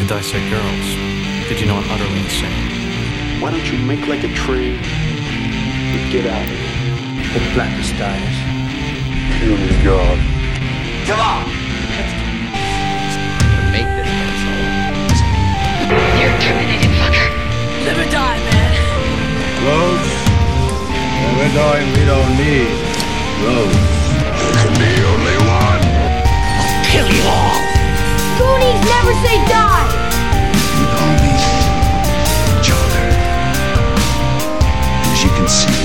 to dissect girls. Did you know I'm utterly insane? Why don't you make like a tree and get out of here? The blackest dies. Killing oh, God. Come on! to make this pencil. You're terminated, fucker. Live or die, man. Roads? Well, we're going, we don't need roads. There can be only one. I'll Kill you all. Goonies never say die. We all need each other. As you can see,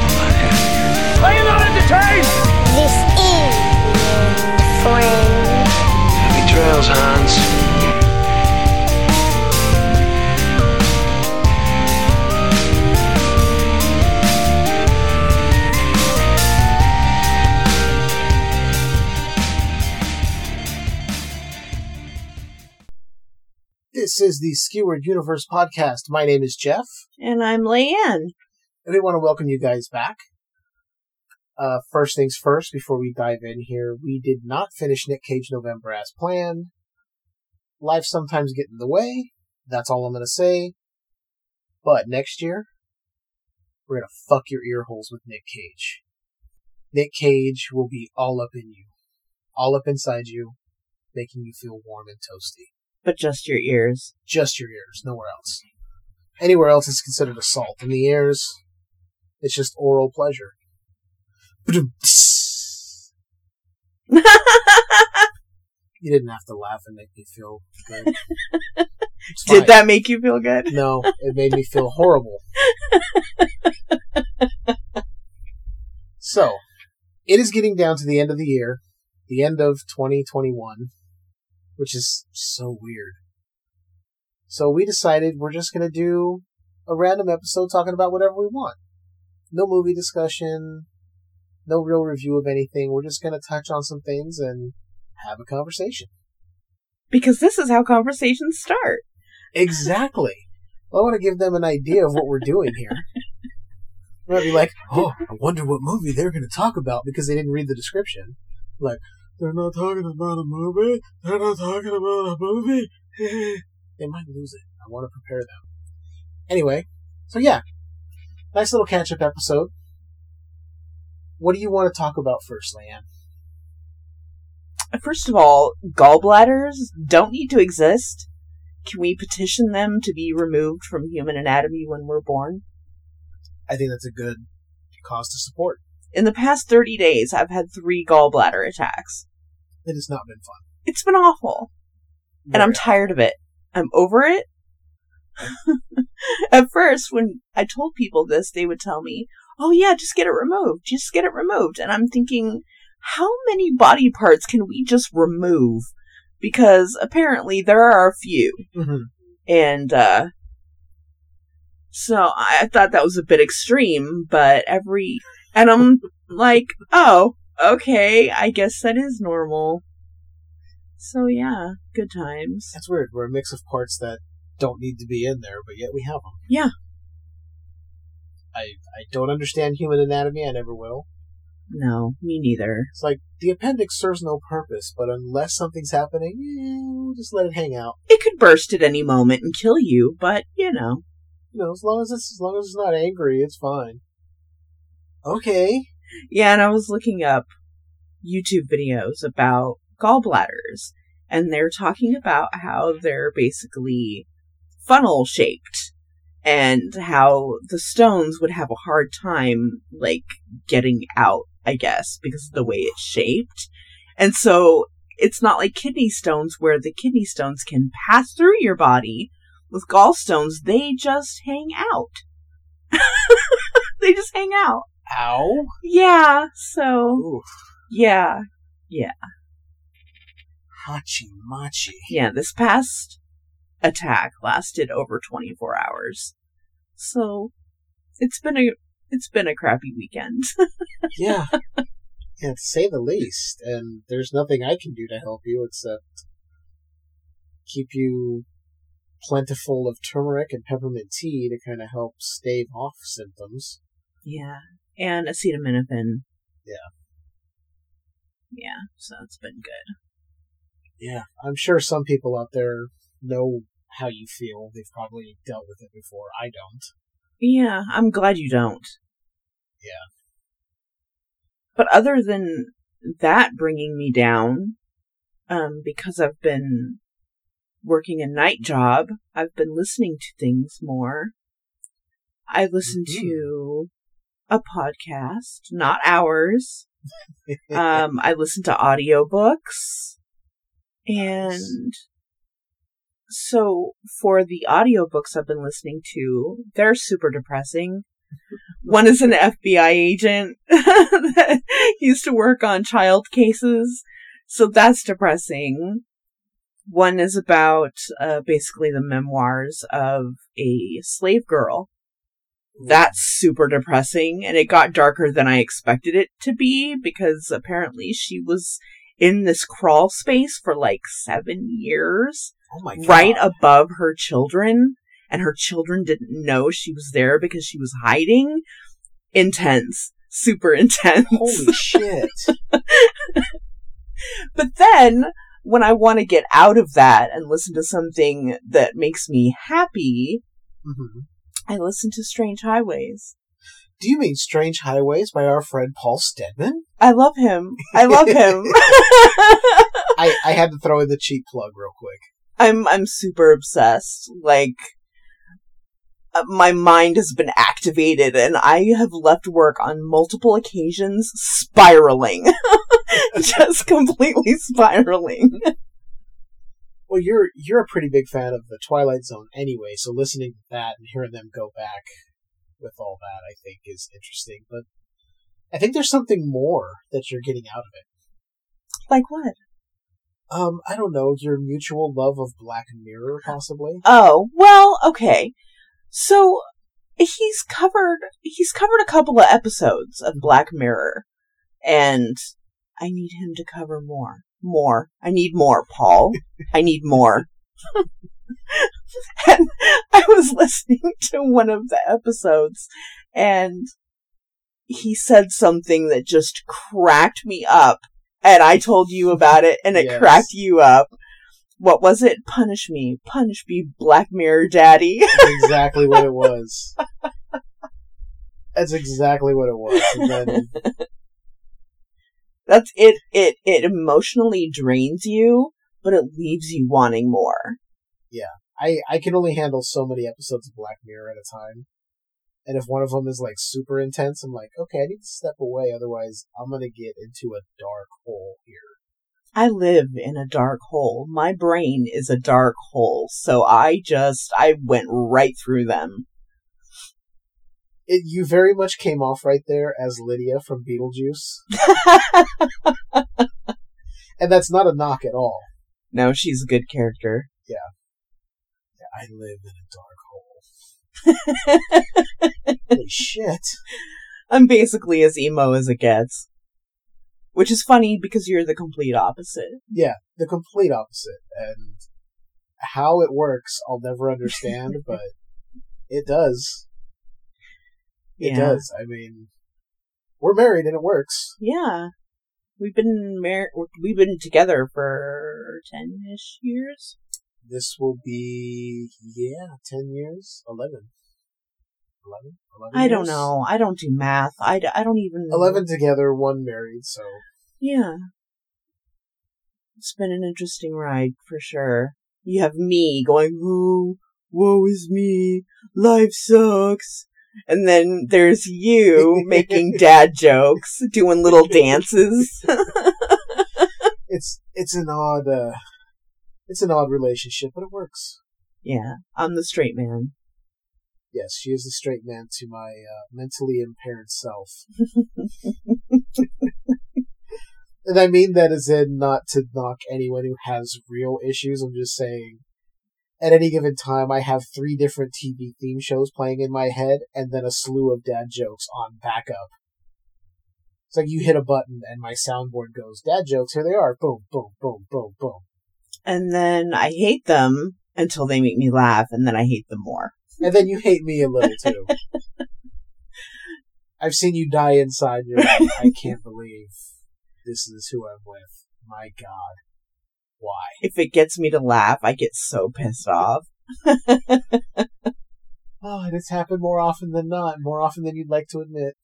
I'm not happier. Are you not entertained? This is friend. Happy trails, Hans. This is the Skewered Universe podcast. My name is Jeff, And I'm Leanne. and we want to welcome you guys back. Uh, first things first, before we dive in here, we did not finish Nick Cage November as planned. Life sometimes get in the way. That's all I'm going to say. But next year, we're going to fuck your ear holes with Nick Cage. Nick Cage will be all up in you, all up inside you, making you feel warm and toasty. But just your ears. just your ears, nowhere else. Anywhere else is considered assault. In the ears, it's just oral pleasure. You didn't have to laugh and make me feel good. Did that make you feel good? No, it made me feel horrible. so, it is getting down to the end of the year, the end of 2021, which is so weird. So we decided we're just going to do a random episode talking about whatever we want. No movie discussion, no real review of anything. We're just going to touch on some things and have a conversation. Because this is how conversations start. Exactly. Well, I want to give them an idea of what we're doing here. They might be like, "Oh, I wonder what movie they're going to talk about because they didn't read the description." Like, they're not talking about a movie. They're not talking about a movie. they might lose it. I want to prepare them. Anyway, so yeah, nice little catch-up episode. What do you want to talk about first, Leanne? First of all, gallbladders don't need to exist. Can we petition them to be removed from human anatomy when we're born? I think that's a good cause to support. In the past 30 days, I've had three gallbladder attacks. It has not been fun. It's been awful. And I'm Very tired of it. I'm over it. At first, when I told people this, they would tell me, oh yeah, just get it removed. Just get it removed. And I'm thinking, how many body parts can we just remove? Because apparently there are a few. Mhm. And, uh, so I thought that was a bit extreme, but every, and I'm like, oh, okay, I guess that is normal. So yeah, good times. That's weird. We're a mix of parts that don't need to be in there, but yet we have them. Yeah. I I don't understand human anatomy. I never will. No, me neither. It's like the appendix serves no purpose, but unless something's happening, eh, we'll just let it hang out. It could burst at any moment and kill you, but you know. You know, as long as it's as long as it's not angry, it's fine. Okay. Yeah, and I was looking up YouTube videos about gallbladders, and they're talking about how they're basically funnel shaped and how the stones would have a hard time like getting out, I guess, because of the way it's shaped. And so it's not like kidney stones where the kidney stones can pass through your body. With gallstones, they just hang out. they just hang out. Ow. Yeah, so Ooh. yeah. Hachi machi. Yeah, this past attack lasted over 24 hours. So it's been a it's been a crappy weekend. Yeah. yeah, to say the least. And there's nothing I can do to help you except keep you plentiful of turmeric and peppermint tea to kind of help stave off symptoms. yeah, and acetaminophen. Yeah. Yeah, so it's been good. Yeah, I'm sure some people out there know how you feel. They've probably dealt with it before. I don't. Yeah, I'm glad you don't. Yeah. But other than that bringing me down, um, because I've been working a night job, I've been listening to things more. I listen Mhm. to a podcast, not ours. um, I listen to audiobooks. And so for the audiobooks I've been listening to, they're super depressing. One is an FBI agent that used to work on child cases, so that's depressing. One is about uh, basically the memoirs of a slave girl. That's super depressing, and it got darker than I expected it to be because apparently she was in this crawl space for like seven years oh my god! right above her children, and her children didn't know she was there because she was hiding. Intense. Super intense. Holy shit! but then, when I want to get out of that and listen to something that makes me happy, hmm I listen to Strange Highways. Do you mean Strange Highways by our friend Paul Stedman? I love him. I love him. I, I had to throw in the cheap plug real quick. I'm I'm super obsessed. Like uh, my mind has been activated and I have left work on multiple occasions spiraling. Just completely spiraling. Well, you're you're a pretty big fan of the Twilight Zone anyway, so listening to that and hearing them go back with all that, I think, is interesting. But I think there's something more that you're getting out of it. Like what? Um, I don't know, your mutual love of Black Mirror, possibly. Oh, well, okay. So he's covered he's covered a couple of episodes of Black Mirror and I need him to cover more. More. I need more, Paul. I need more. and I was listening to one of the episodes and he said something that just cracked me up and I told you about it and it Yes. cracked you up. What was it? Punish me. Punish me, Black Mirror Daddy. That's exactly what it was. That's exactly what it was. And then, That's it. It it emotionally drains you, but it leaves you wanting more. Yeah. I, I can only handle so many episodes of Black Mirror at a time. And if one of them is like super intense, I'm like, okay, I need to step away, otherwise I'm gonna get into a dark hole here. I live in a dark hole. My brain is a dark hole, so I just I went right through them. It, you very much came off right there as Lydia from Beetlejuice. and that's not a knock at all. no, she's a good character. Yeah. yeah I live in a dark hole. Holy shit. I'm basically as emo as it gets. Which is funny because you're the complete opposite. Yeah, the complete opposite. And how it works, I'll never understand, but it does. It Yeah. does. I mean, we're married and it works. Yeah. We've been married. we've been together for 10ish years. This will be, yeah, 10 years? 11. 11? 11 I don't know. I don't do math. I, d- I don't even 11 together, one married, so. Yeah. It's been an interesting ride for sure. You have me going, "Ooh, woe is me. Life sucks." And then there's you making dad jokes, doing little dances. It's, it's an odd, uh, it's an odd relationship, but it works. yeah, I'm the straight man. Yes, she is the straight man to my uh, mentally impaired self. and I mean that as in not to knock anyone who has real issues. I'm just saying, at any given time, I have three different TV theme shows playing in my head, and then a slew of dad jokes on backup. It's like you hit a button and my soundboard goes, dad jokes, here they are. Boom, boom, boom, boom, boom. And then I hate them until they make me laugh, and then I hate them more. And then you hate me a little too. I've seen you die inside. You're like, I can't believe this is who I'm with. My God. Why. If it gets me to laugh, I get so pissed off. Oh, and it's happened more often than not, more often than you'd like to admit.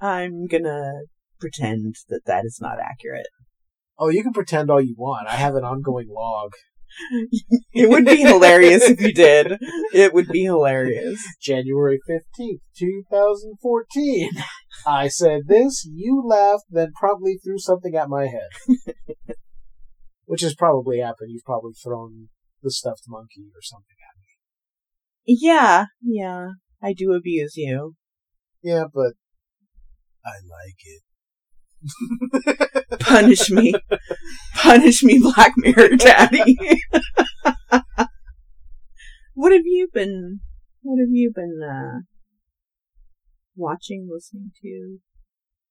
I'm gonna pretend that that is not accurate. Oh, you can pretend all you want. I have an ongoing log. It would be hilarious if you did. It would be hilarious. January 15th, 2014. I said this, you laughed, then promptly threw something at my head. Which has probably happened. You've probably thrown the stuffed monkey or something at me. Yeah, yeah. I do abuse you. Yeah, but I like it. Punish me. Punish me, Black Mirror Daddy. what have you been what have you been uh watching, listening to?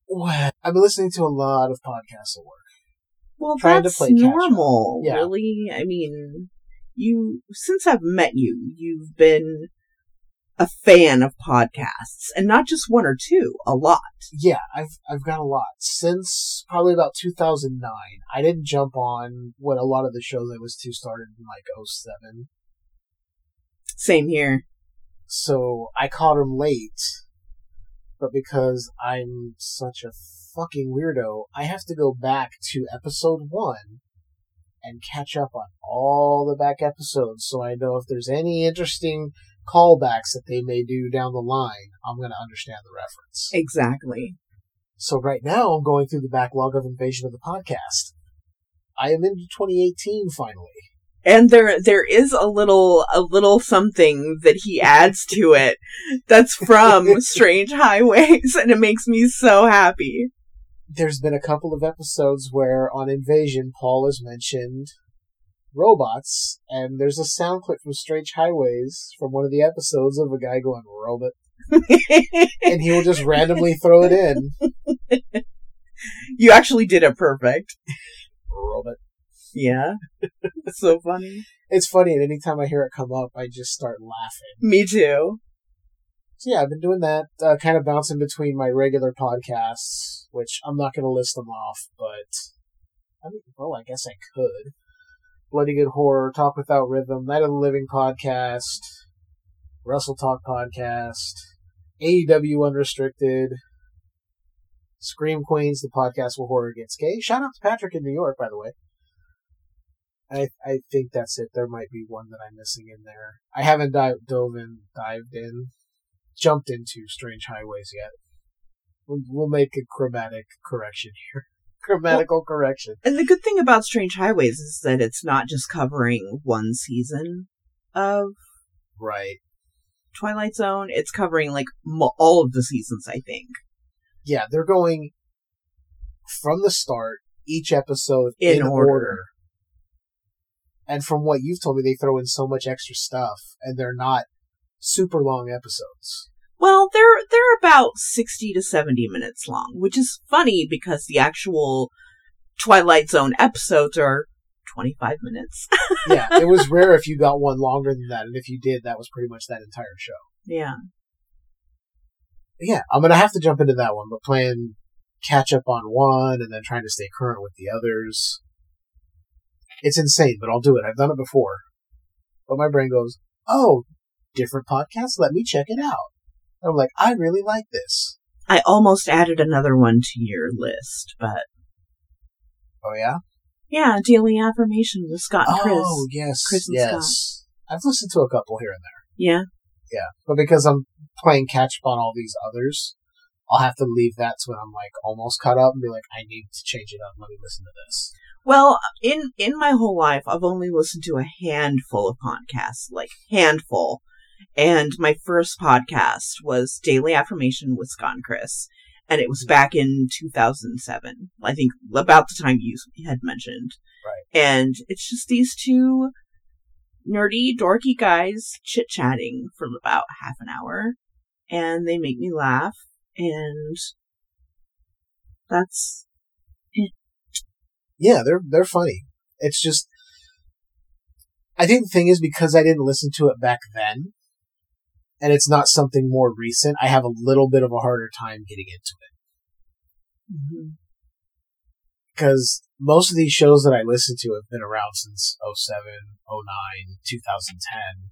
Well, I've been listening to a lot of podcasts at work. Well, Trying to that's play normal, Yeah. really. I mean, you since I've met you, you've been a fan of podcasts, and not just one or two, a lot. Yeah, I've I've got a lot since probably about 2009. I didn't jump on when a lot of the shows I was to started in like 07. Same here. So I caught them late, but because I'm such a fucking weirdo, I have to go back to episode one and catch up on all the back episodes so I know if there's any interesting callbacks that they may do down the line, I'm going to understand the reference. Exactly. So right now I'm going through the backlog of Invasion of the Podcast. I am into 2018 finally. and there there is a little a little something that he adds to it that's from strange highways and it makes me so happy There's been a couple of episodes where on Invasion Paul has mentioned robots, and there's a sound clip from Strange Highways from one of the episodes of a guy going robot, and he will just randomly throw it in. you actually did it perfect Robot. yeah so funny It's funny, and anytime I hear it come up, I just start laughing. me too So yeah, I've been doing that, uh, kind of bouncing between my regular podcasts, which I'm not going to list them off, but I mean, well, I guess I could. Bloody Good Horror, Talk Without Rhythm, Night of the Living podcast, Wrestle Talk podcast, AEW Unrestricted, Scream Queens, the podcast where horror gets gay. Shout out to Patrick in New York, by the way. I I think that's it. There might be one that I'm missing in there. I haven't dive, dove in, dived in, jumped into Strange Highways yet. We'll, we'll make a chromatic correction here. Grammatical correction. and the good thing about strange highways is that it's not just covering one season of Right. twilight zone it's covering like all of the seasons i think Yeah, they're going from the start, each episode In in, order. order. And from what you've told me, they throw in so much extra stuff, and they're not super long episodes. Well, they're they're about 60 to 70 minutes long, which is funny because the actual Twilight Zone episodes are 25 minutes. Yeah, it was rare if you got one longer than that, and if you did, that was pretty much that entire show. yeah. yeah, I'm gonna have to jump into that one, but playing catch up on one and then trying to stay current with the others. It's insane, but I'll do it. I've done it before. But my brain goes, oh, different podcast? Let me check it out. I'm like, I really like this. I almost added another one to your list, but Oh, yeah? yeah, Daily Affirmation with Scott and Chris. Oh, yes. Chris and yes. I've listened to a couple here and there. Yeah. Yeah. But because I'm playing catch up on all these others, I'll have to leave that to when I'm like almost caught up and be like, I need to change it up. Let me listen to this. Well, in in my whole life, I've only listened to a handful of podcasts, like handful. And my first podcast was Daily Affirmation with Scott and Chris, and it was back in 2007. I think about the time you had mentioned. Right. And it's just these two nerdy, dorky guys chit chatting for about half an hour, and they make me laugh, and that's it. Yeah, they're they're funny. It's just I think the thing is because I didn't listen to it back then and it's not something more recent, I have a little bit of a harder time getting into it. Because most of these shows that I listen to have been around since 07, 09, 2010.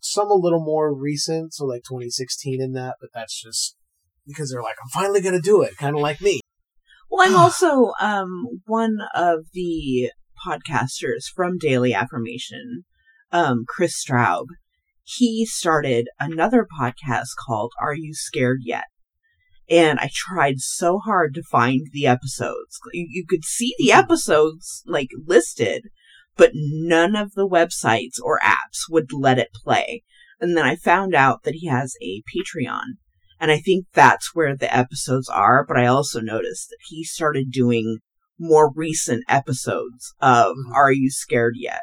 Some a little more recent, so like 2016 in that, but that's just because they're like, I'm finally gonna do it, kind of like me. Well, I'm also um one of the podcasters from Daily Affirmation, um, Chris Straub. He started another podcast called Are You Scared Yet? And I tried so hard to find the episodes. You, you could see the mm-hmm. episodes like listed, but none of the websites or apps would let it play. And then I found out that he has a Patreon. And I think that's where the episodes are. But I also noticed that he started doing more recent episodes of mm-hmm. Are You Scared Yet?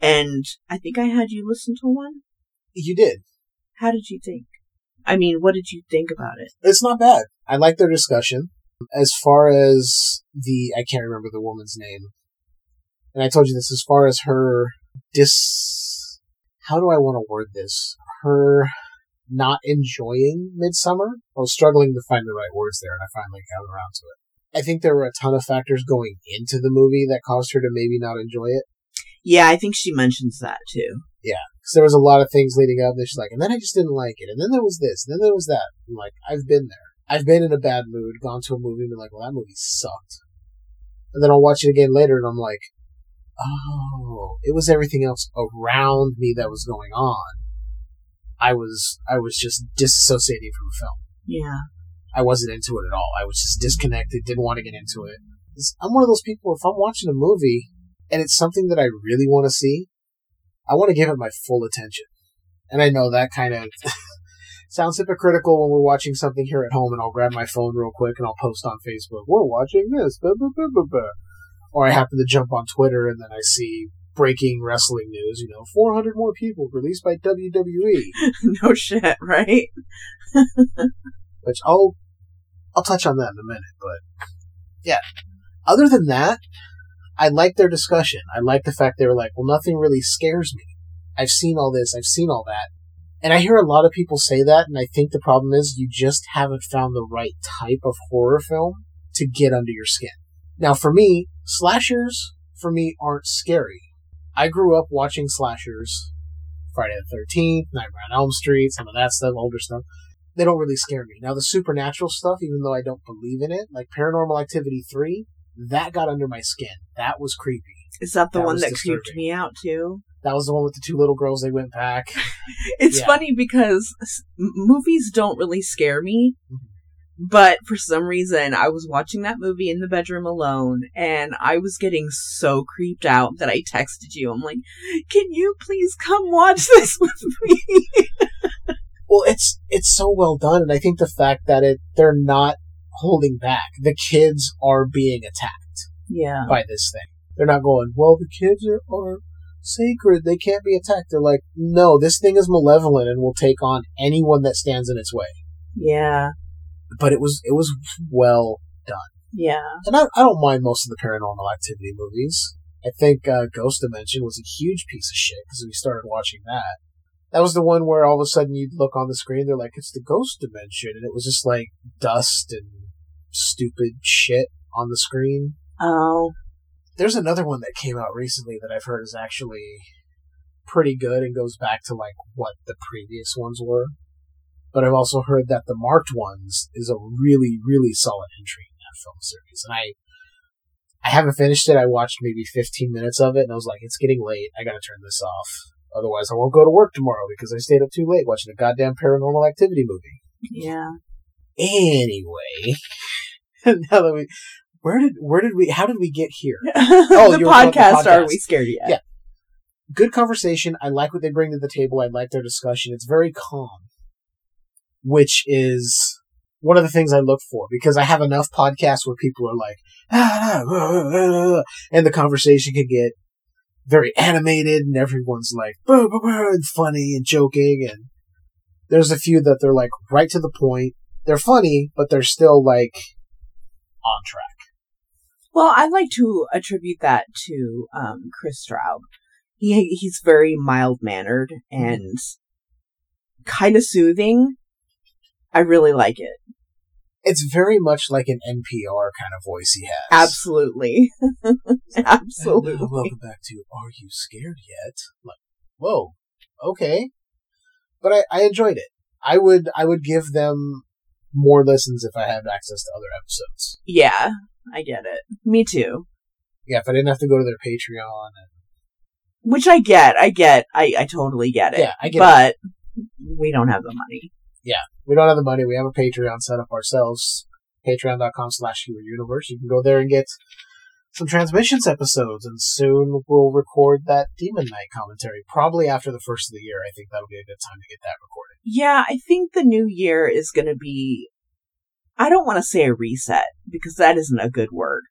And I think I had you listen to one. You did. How did you think? I mean, what did you think about it? It's not bad. I like their discussion. As far as the, I can't remember the woman's name. And I told you this, as far as her dis, how do I want to word this? Her not enjoying Midsommar. I was struggling to find the right words there, and I finally got around to it. I think there were a ton of factors going into the movie that caused her to maybe not enjoy it. Yeah, I think she mentions that too. Yeah, because there was a lot of things leading up, and she's like, and then I just didn't like it, and then there was this, and then there was that. I'm like, I've been there. I've been in a bad mood, gone to a movie, and been like, well, that movie sucked. And then I'll watch it again later, and I'm like, oh, it was everything else around me that was going on. I was, I was just disassociating from the film. Yeah. I wasn't into it at all. I was just disconnected, didn't want to get into it. I'm one of those people, if I'm watching a movie and it's something that I really want to see, I want to give it my full attention. And I know that kind of sounds hypocritical when we're watching something here at home and I'll grab my phone real quick and I'll post on Facebook, we're watching this, blah, blah, blah, blah, blah. Or I happen to jump on Twitter and then I see breaking wrestling news, you know, 400 more people released by WWE. no shit, right? Which I'll, I'll touch on that in a minute, but yeah. Other than that, I like their discussion. I like the fact they were like, well, nothing really scares me. I've seen all this, I've seen all that. And I hear a lot of people say that, and I think the problem is you just haven't found the right type of horror film to get under your skin. Now, for me, slashers, for me, aren't scary. I grew up watching slashers, Friday the 13th, Nightmare on Elm Street, some of that stuff, older stuff. They don't really scare me. Now, the supernatural stuff, even though I don't believe in it, like Paranormal Activity 3, that got under my skin. That was creepy. Is that the That one that disturbing. creeped me out too? That was the one with the two little girls. They went back. It's Yeah. funny because movies don't really scare me, Mhm. but for some reason I was watching that movie in the bedroom alone and I was getting so creeped out that I texted you. I'm like, "Can you please come watch this with me?" Well, it's it's so well done, and I think the fact that it they're not holding back. The kids are being attacked yeah. by this thing. They're not going, well, the kids are, are sacred. They can't be attacked. They're like, no, this thing is malevolent and will take on anyone that stands in its way. Yeah. But it was it was well done. Yeah. And I, I don't mind most of the paranormal activity movies. I think uh, Ghost Dimension was a huge piece of shit because we started watching that. That was the one where all of a sudden you'd look on the screen, they're like, it's the Ghost Dimension. And it was just like dust and stupid shit on the screen. Oh. There's another one that came out recently that I've heard is actually pretty good and goes back to like what the previous ones were. But I've also heard that the marked ones is a really, really solid entry in that film series. And I I haven't finished it. I watched maybe 15 minutes of it and I was like, it's getting late. I gotta turn this off. Otherwise I won't go to work tomorrow because I stayed up too late watching a goddamn paranormal activity movie. Yeah. Anyway, now that we, where did, where did we, how did we get here? oh, the you were talking podcast, Are. We Scared Yet? Yeah. good conversation. I like what they bring to the table. I like their discussion. It's very calm, which is one of the things I look for because I have enough podcasts where people are like, "Ah, ah, ah, ah, ah," and the conversation can get very animated and everyone's like, and funny and joking. And there's a few that they're like right to the point. They're funny, but they're still like on track. Well, I like to attribute that to um, Chris Straub. He he's very mild mannered and kind of soothing. I really like it. It's very much like an NPR kind of voice he has. Absolutely. Absolutely. And now welcome back to Are You Scared Yet? Like, whoa, okay. But I, I enjoyed it. I would I would give them more listens if I had access to other episodes. Yeah, I get it. Me too. Yeah, if I didn't have to go to their Patreon and Which I get. I get. I, I totally get it. Yeah, I get But we don't have the money. Yeah, we don't have the money. We have a Patreon set up ourselves. Patreon.com slash Hero Universe. You can go there and get some transmissions episodes, and soon we'll record that Demon Knight commentary. Probably after the first of the year. I think that'll be a good time to get that recorded. Yeah, I think the new year is going to be. I don't want to say a reset because that isn't a good word,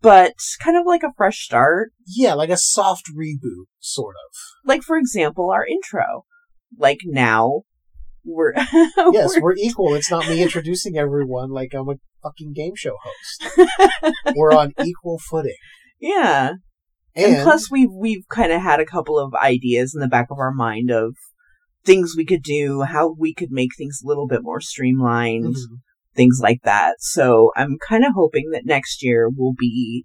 but kind of like a fresh start. Yeah, like a soft reboot, sort of. Like, for example, our intro. Like now, we're. Yes, we're- we're equal. It's not me introducing everyone like I'm a fucking game show host. We're on equal footing. yeah. And, and plus we've we've kind of had a couple of ideas in the back of our mind of things we could do how we could make things a little bit more streamlined Mhm. things like that so i'm kind of hoping that next year will be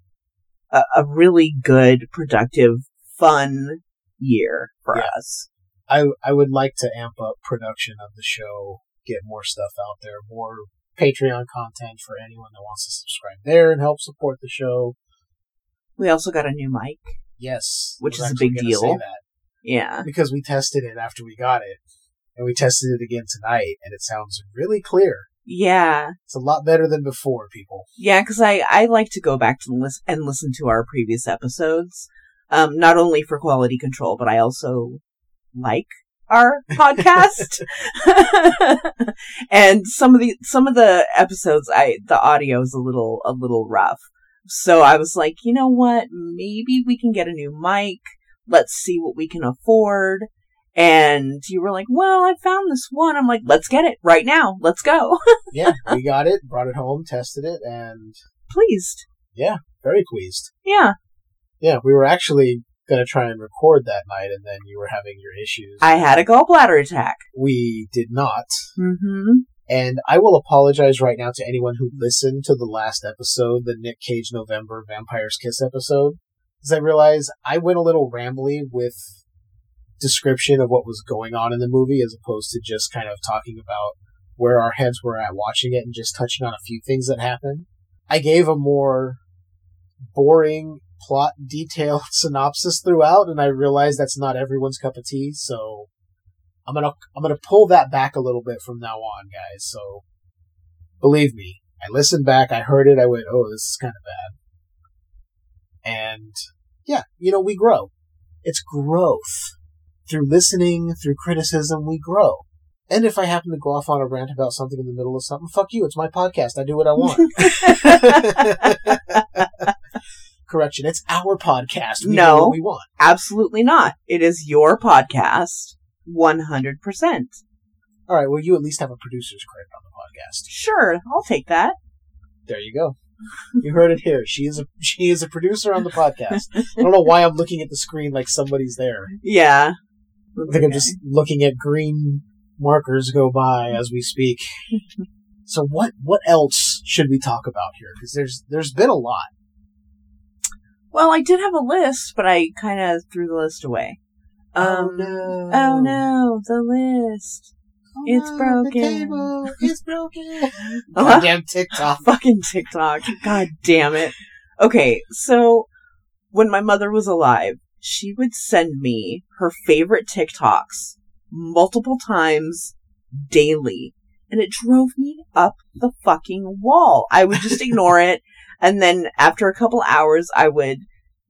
a, a really good productive fun year for Yeah. us I I would like to amp up production of the show, get more stuff out there, more Patreon content for anyone that wants to subscribe there and help support the show. we also got a new mic Yes, Which is a big deal. that yeah because we tested it after we got it, and we tested it again tonight, and it sounds really clear. yeah It's a lot better than before, people. Yeah, because I, I like to go back to listen and listen to our previous episodes, um, not only for quality control, but I also like our podcast. and some of the some of the episodes, I the audio is a little a little rough. So I was like, you know what? Maybe we can get a new mic. Let's see what we can afford. And you were like, well, I found this one. I'm like, let's get it right now. Let's go. Yeah, we got it, brought it home, tested it, and Pleased. Yeah, very pleased. Yeah. Yeah, we were actually going to try and record that night, and then you were having your issues. I had a gallbladder attack. We did not. Mm-hmm. And I will apologize right now to anyone who listened to the last episode, the Nick Cage November Vampire's Kiss episode, because I realize I went a little rambly with description of what was going on in the movie as opposed to just kind of talking about where our heads were at watching it and just touching on a few things that happened. I gave a more boring plot detailed synopsis throughout and I realized that's not everyone's cup of tea, so I'm gonna I'm gonna pull that back a little bit from now on, guys. So believe me, I listened back, I heard it, I went, "Oh, this is kind of bad." And yeah, you know, we grow. It's growth through listening, through criticism. We grow. And if I happen to go off on a rant about something in the middle of something, fuck you. It's my podcast. I do what I want. Correction. It's our podcast. We No. what we want. Absolutely not. It is your podcast. 100%. All right. Well, you at least have a producer's credit on the podcast. Sure, I'll take that. There you go. You heard it here. She is a she is a producer on the podcast. I don't know why I'm looking at the screen like somebody's there. Yeah. I think I'm just looking at green markers go by as we speak. So what what else should we talk about here? Because there's there's been a lot. Well, I did have a list, but I kind of threw the list away. Um, oh no! Oh no, the list. Oh, It's no, broken. The table is broken. Goddamn TikTok. Fucking TikTok. God damn it. Okay, so when my mother was alive, she would send me her favorite TikToks multiple times daily. And it drove me up the fucking wall. I would just ignore it. And then after a couple hours, I would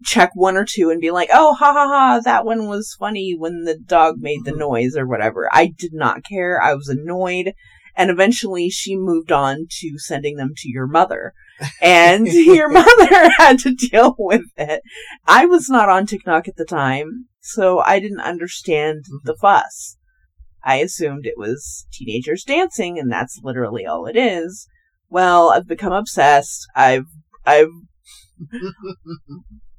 check one or two and be like, oh, ha ha ha, that one was funny when the dog made the mm-hmm. noise or whatever. I did not care. I was annoyed. And eventually she moved on to sending them to your mother. And your mother had to deal with it. I was not on TikTok at the time, so I didn't understand the mm-hmm. fuss. I assumed it was teenagers dancing, and that's literally all it is. Well, I've become obsessed. I've, I've,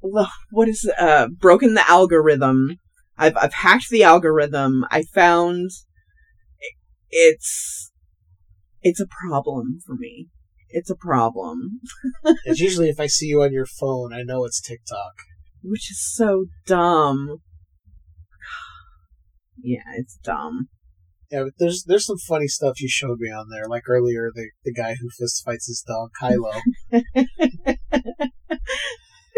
what is, uh, broken the algorithm. I've, I've hacked the algorithm. I found it's, it's a problem for me. it's a problem. It's usually if I see you on your phone, I know it's TikTok. Which is so dumb. Yeah, it's dumb. Yeah, but there's there's some funny stuff you showed me on there. Like earlier, the the guy who fist fights his dog Kylo.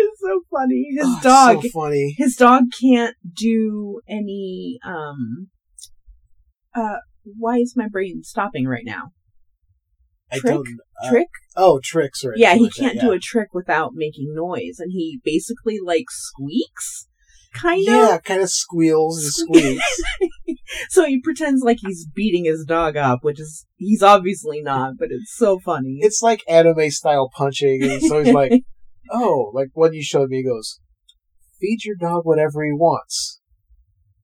It's so funny. His Oh, dog so funny. his dog can't do any um uh why is my brain stopping right now? I Trick? don't. Uh, Trick? oh, tricks or yeah, he like can't yeah. do a trick without making noise and he basically like squeaks kind of. Yeah, kind of squeals and squeaks. So he pretends like he's beating his dog up, which is he's obviously not, but it's so funny. it's like anime style punching, and so he's like, "Oh, like when you showed me." He goes, "Feed your dog whatever he wants."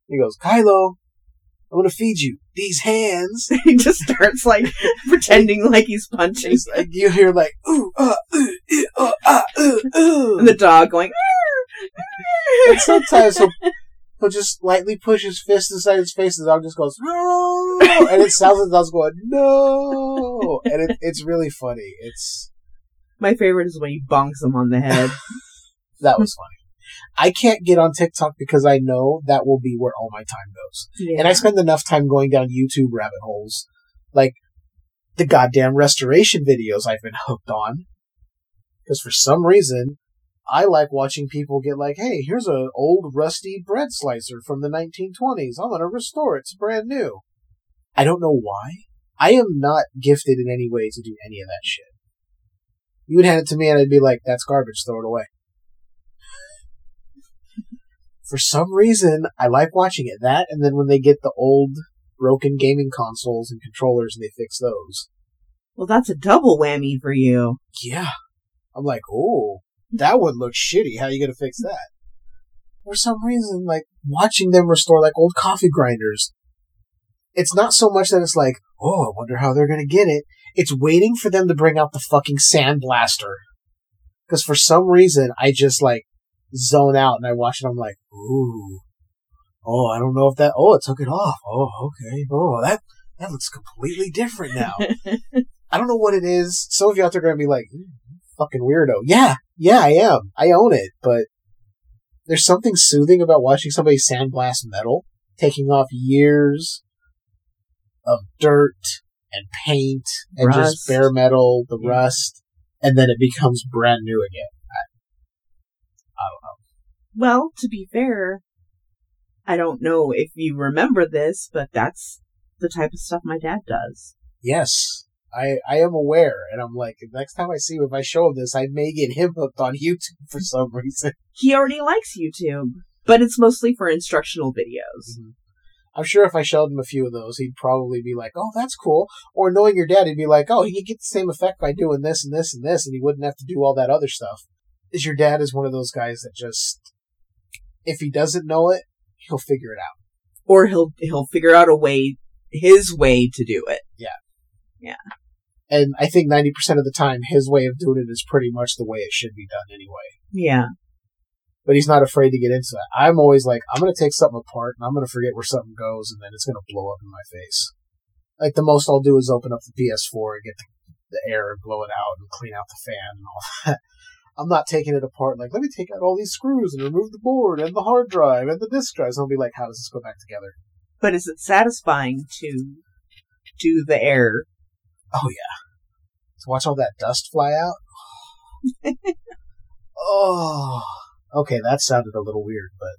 He goes, "Kylo, I'm gonna feed you these hands." he just starts like pretending like he's punching It's like you hear like, "Ooh, uh, ooh, eh, uh, ah, ooh, ooh." and the dog going And sometimes he'll, he'll just lightly push his fist inside his face, and the dog just goes, no! and it sounds like the dog's going, no! And it, it's really funny. It's, My favorite is when he bonks him on the head. that was funny. I can't get on TikTok because I know that will be where all my time goes. yeah. And I spend enough time going down YouTube rabbit holes. Like, the goddamn restoration videos I've been hooked on. Because for some reason, I like watching people get like, hey, here's an old rusty bread slicer from the 1920s. I'm going to restore it. It's brand new. I don't know why. I am not gifted in any way to do any of that shit. You would hand it to me and I'd be like, that's garbage, throw it away. For some reason, I like watching it. That, and then when they get the old broken gaming consoles and controllers and they fix those. well, that's a double whammy for you. Yeah. I'm like, oh, that one looks shitty. How you gonna fix that? For some reason, like watching them restore like old coffee grinders. It's not so much that it's like, oh, I wonder how they're gonna get it. It's waiting for them to bring out the fucking sandblaster. Because for some reason, I just like zone out and I watch it. I'm like, ooh, oh, I don't know if that. Oh, it took it off. Oh, okay. Oh, that that looks completely different now. I don't know what it is. Some of you out there are gonna be like, "Mm, fucking weirdo. Yeah, yeah, I am. I own it, but there's something soothing about watching somebody sandblast metal, taking off years of dirt and paint and Rust. just bare metal, the Yeah. rust, and then it becomes brand new again. I, I don't know. Well, to be fair, I don't know if you remember this, but that's the type of stuff my dad does. Yes. I, I am aware, and I'm like, next time I see him, if I show him this, I may get him hooked on YouTube for some reason. He already likes YouTube, but it's mostly for instructional videos. Mm-hmm. I'm sure if I showed him a few of those, he'd probably be like, "Oh, that's cool." Or knowing your dad, he'd be like, "Oh, he could get the same effect by doing this and this and this, and he wouldn't have to do all that other stuff." Is your dad is one of those guys that just, if he doesn't know it, he'll figure it out. Or he'll he'll figure out a way his way to do it. And I think 90% of the time, his way of doing it is pretty much the way it should be done anyway. Yeah. But he's not afraid to get into that. I'm always like, I'm going to take something apart and I'm going to forget where something goes and then it's going to blow up in my face. Like the most I'll do is open up the PS4 and get the, the air and blow it out and clean out the fan and all that. I'm not taking it apart like, let me take out all these screws and remove the board and the hard drive and the disk drives. And I'll be like, how does this go back together? But is it satisfying to do the air? Oh yeah. To watch all that dust fly out. oh. Okay, that sounded a little weird, but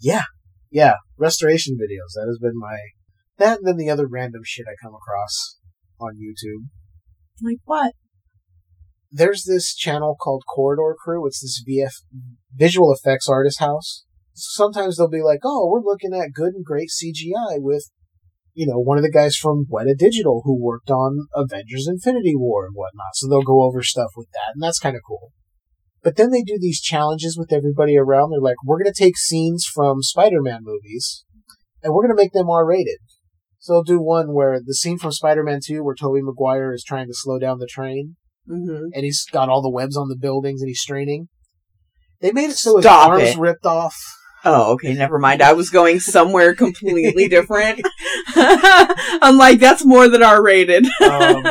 yeah, yeah. Restoration videos. That has been my that, and then the other random shit I come across on YouTube. Like what? There's this channel called Corridor Crew. It's this VF visual effects artist house. Sometimes they'll be like, "Oh, we're looking at good and great CGI with." You know, one of the guys from Weta Digital who worked on Avengers Infinity War and whatnot. So they'll go over stuff with that, and that's kind of cool. But then they do these challenges with everybody around. They're like, we're going to take scenes from Spider Man movies and we're going to make them R rated. So they'll do one where the scene from Spider Man 2 where Tobey Maguire is trying to slow down the train Mm-hmm. and he's got all the webs on the buildings and he's straining. They made it so his arms it. ripped off. Oh, okay, never mind. I was going somewhere completely different. I'm like, that's more than R rated. Um,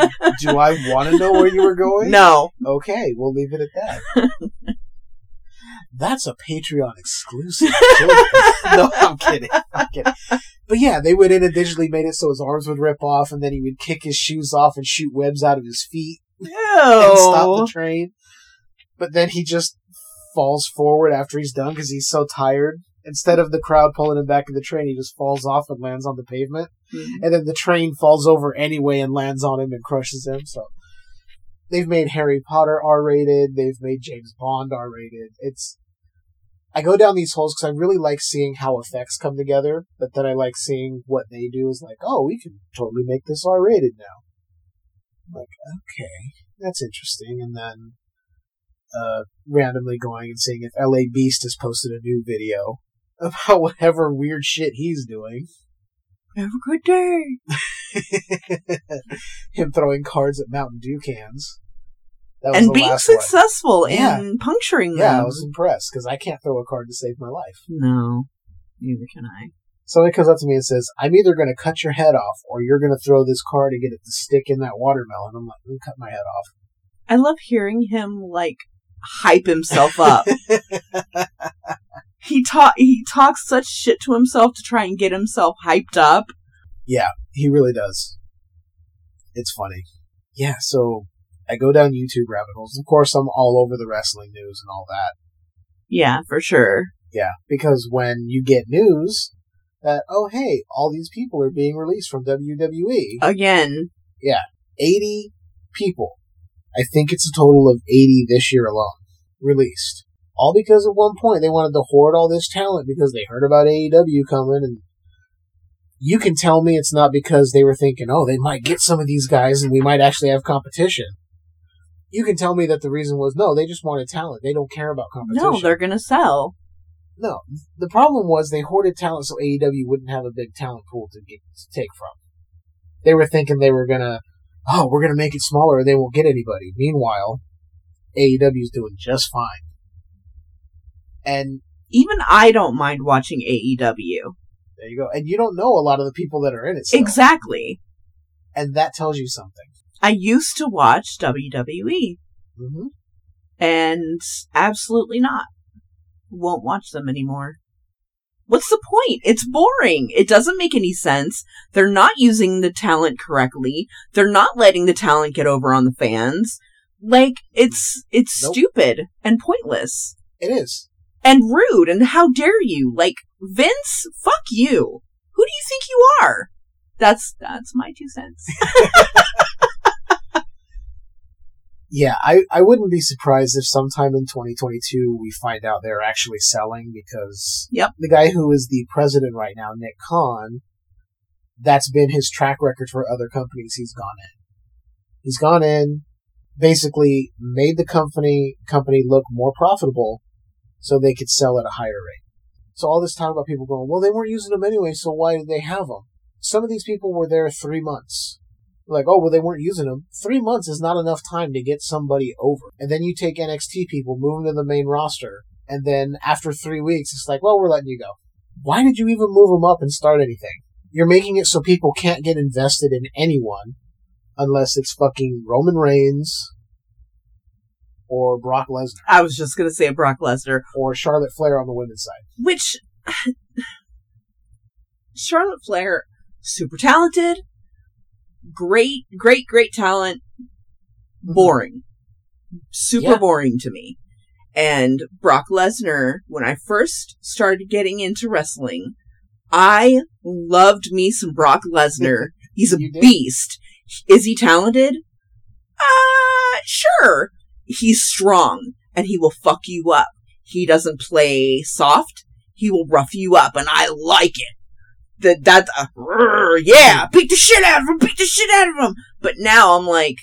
do I want to know where you were going? no. Okay, we'll leave it at that. That's a Patreon exclusive. no, I'm kidding. I'm kidding. But yeah, they went in and digitally made it so his arms would rip off, and then he would kick his shoes off and shoot webs out of his feet and stop the train. But then he just falls forward after he's done because he's so tired. Instead of the crowd pulling him back in the train, he just falls off and lands on the pavement. And then the train falls over anyway and lands on him and crushes him. So they've made Harry Potter R rated. They've made James Bond R rated. It's I go down these holes because I really like seeing how effects come together, but then I like seeing what they do is like, oh, we can totally make this R rated now. I'm like, okay, that's interesting. And then uh, randomly going and seeing if LA Beast has posted a new video about whatever weird shit he's doing. Have a good day. Him throwing cards at Mountain Dew cans. That was And being last one. successful Yeah. in puncturing them. Yeah, I was impressed because I can't throw a card to save my life. No, neither can I. Somebody comes up to me and says, I'm either going to cut your head off or you're going to throw this card and get it to stick in that watermelon. I'm like, I'm going to cut my head off. I love hearing him like hype himself up. he talk he talks such shit to himself to try and get himself hyped up. Yeah, he really does. It's funny. Yeah, so I go down YouTube rabbit holes. Of course, I'm all over the wrestling news and all that. Yeah, for sure. Yeah, because when you get news that, oh, hey, all these people are being released from WWE, Again, Yeah, 80 people. I think it's a total of 80 this year alone released. All because at one point they wanted to hoard all this talent because they heard about AEW coming and you can tell me it's not because they were thinking, oh, they might get some of these guys and we might actually have competition. You can tell me that the reason was no, they just wanted talent. They don't care about competition. no, they're gonna sell. No, the problem was they hoarded talent so AEW wouldn't have a big talent pool to, get, to take from. They were thinking they were gonna, oh, we're gonna make it smaller and they won't get anybody. Meanwhile, AEW's doing just fine. And Even I don't mind watching AEW. there you go. And you don't know a lot of the people that are in it. Still. Exactly. And that tells you something. I used to watch WWE, hmm and absolutely not. Won't watch them anymore. What's the point? It's boring. It doesn't make any sense. They're not using the talent correctly. They're not letting the talent get over on the fans. Like it's it's Nope. stupid and pointless It is. And rude. And how dare you? Like Vince, fuck you. Who do you think you are? That's that's my two cents. Yeah, I, I wouldn't be surprised if sometime in 2022 we find out they're actually selling because Yep. the guy who is the president right now, Nick Khan, that's been his track record for other companies he's gone in. He's gone in, basically made the company company look more profitable so they could sell at a higher rate. So all this talk about people going, well, they weren't using them anyway, so why did they have them? Some of these people were there three months like, oh, well, they weren't using them. Three months is not enough time to get somebody over. And then you take NXT people, move them to the main roster, and then after three weeks, it's like, well, we're letting you go. Why did you even move them up and start anything? You're making it so people can't get invested in anyone unless it's fucking Roman Reigns or Brock Lesnar I was just gonna say Brock Lesnar, or Charlotte Flair on the women's side. which Charlotte Flair, super talented, great, great, great talent, boring, super Yeah. boring to me. And Brock Lesnar, when I first started getting into wrestling, I loved me some Brock Lesnar. He's a beast. Is he talented? Uh, sure. He's strong and he will fuck you up. He doesn't play soft. He will rough you up and I like it. That, that, uh, yeah, beat the shit out of him, beat the shit out of him. But now I'm like,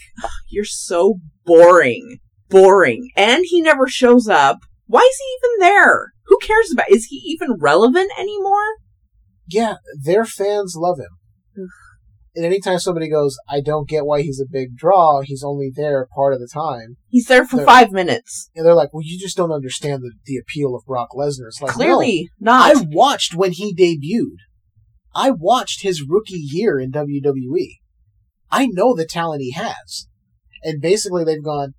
you're so boring. Boring. And he never shows up. Why is he even there? Who cares about, is he even relevant anymore? Yeah, their fans love him. And anytime somebody goes, I don't get why he's a big draw, he's only there part of the time. He's there for five minutes. And they're like, well, you just don't understand the, the appeal of Brock Lesnar. It's like, no, Clearly not. I watched when he debuted. I watched his rookie year in WWE. I know the talent he has. And basically they've gone,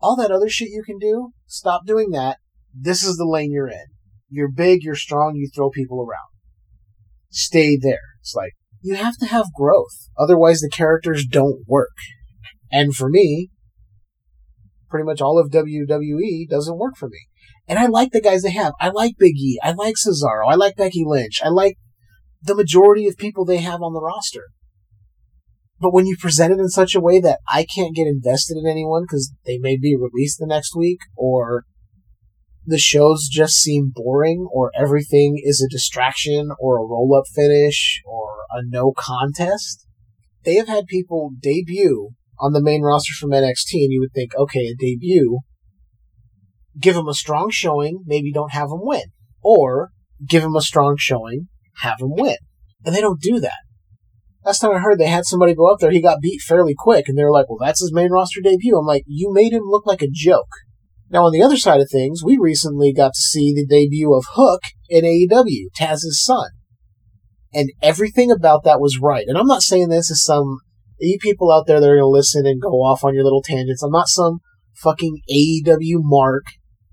all that other shit you can do, stop doing that. This is the lane you're in. You're big, you're strong, you throw people around. Stay there. It's like, you have to have growth. Otherwise the characters don't work. And for me, pretty much all of WWE doesn't work for me. And I like the guys they have. I like Big E. I like Cesaro. I like Becky Lynch. I like the majority of people they have on the roster. But when you present it in such a way that I can't get invested in anyone because they may be released the next week, or the shows just seem boring, or everything is a distraction, or a roll up finish, or a no contest, they have had people debut on the main roster from NXT, and you would think, okay, a debut, give them a strong showing, maybe don't have them win. Or give them a strong showing, have them win. And they don't do that. Last time I heard they had somebody go up there, he got beat fairly quick, and they were like, well, that's his main roster debut. I'm like, you made him look like a joke. Now, on the other side of things, we recently got to see the debut of Hook in AEW, Taz's son. And everything about that was right. And I'm not saying this is some, you people out there that are going to listen and go off on your little tangents. I'm not some fucking AEW mark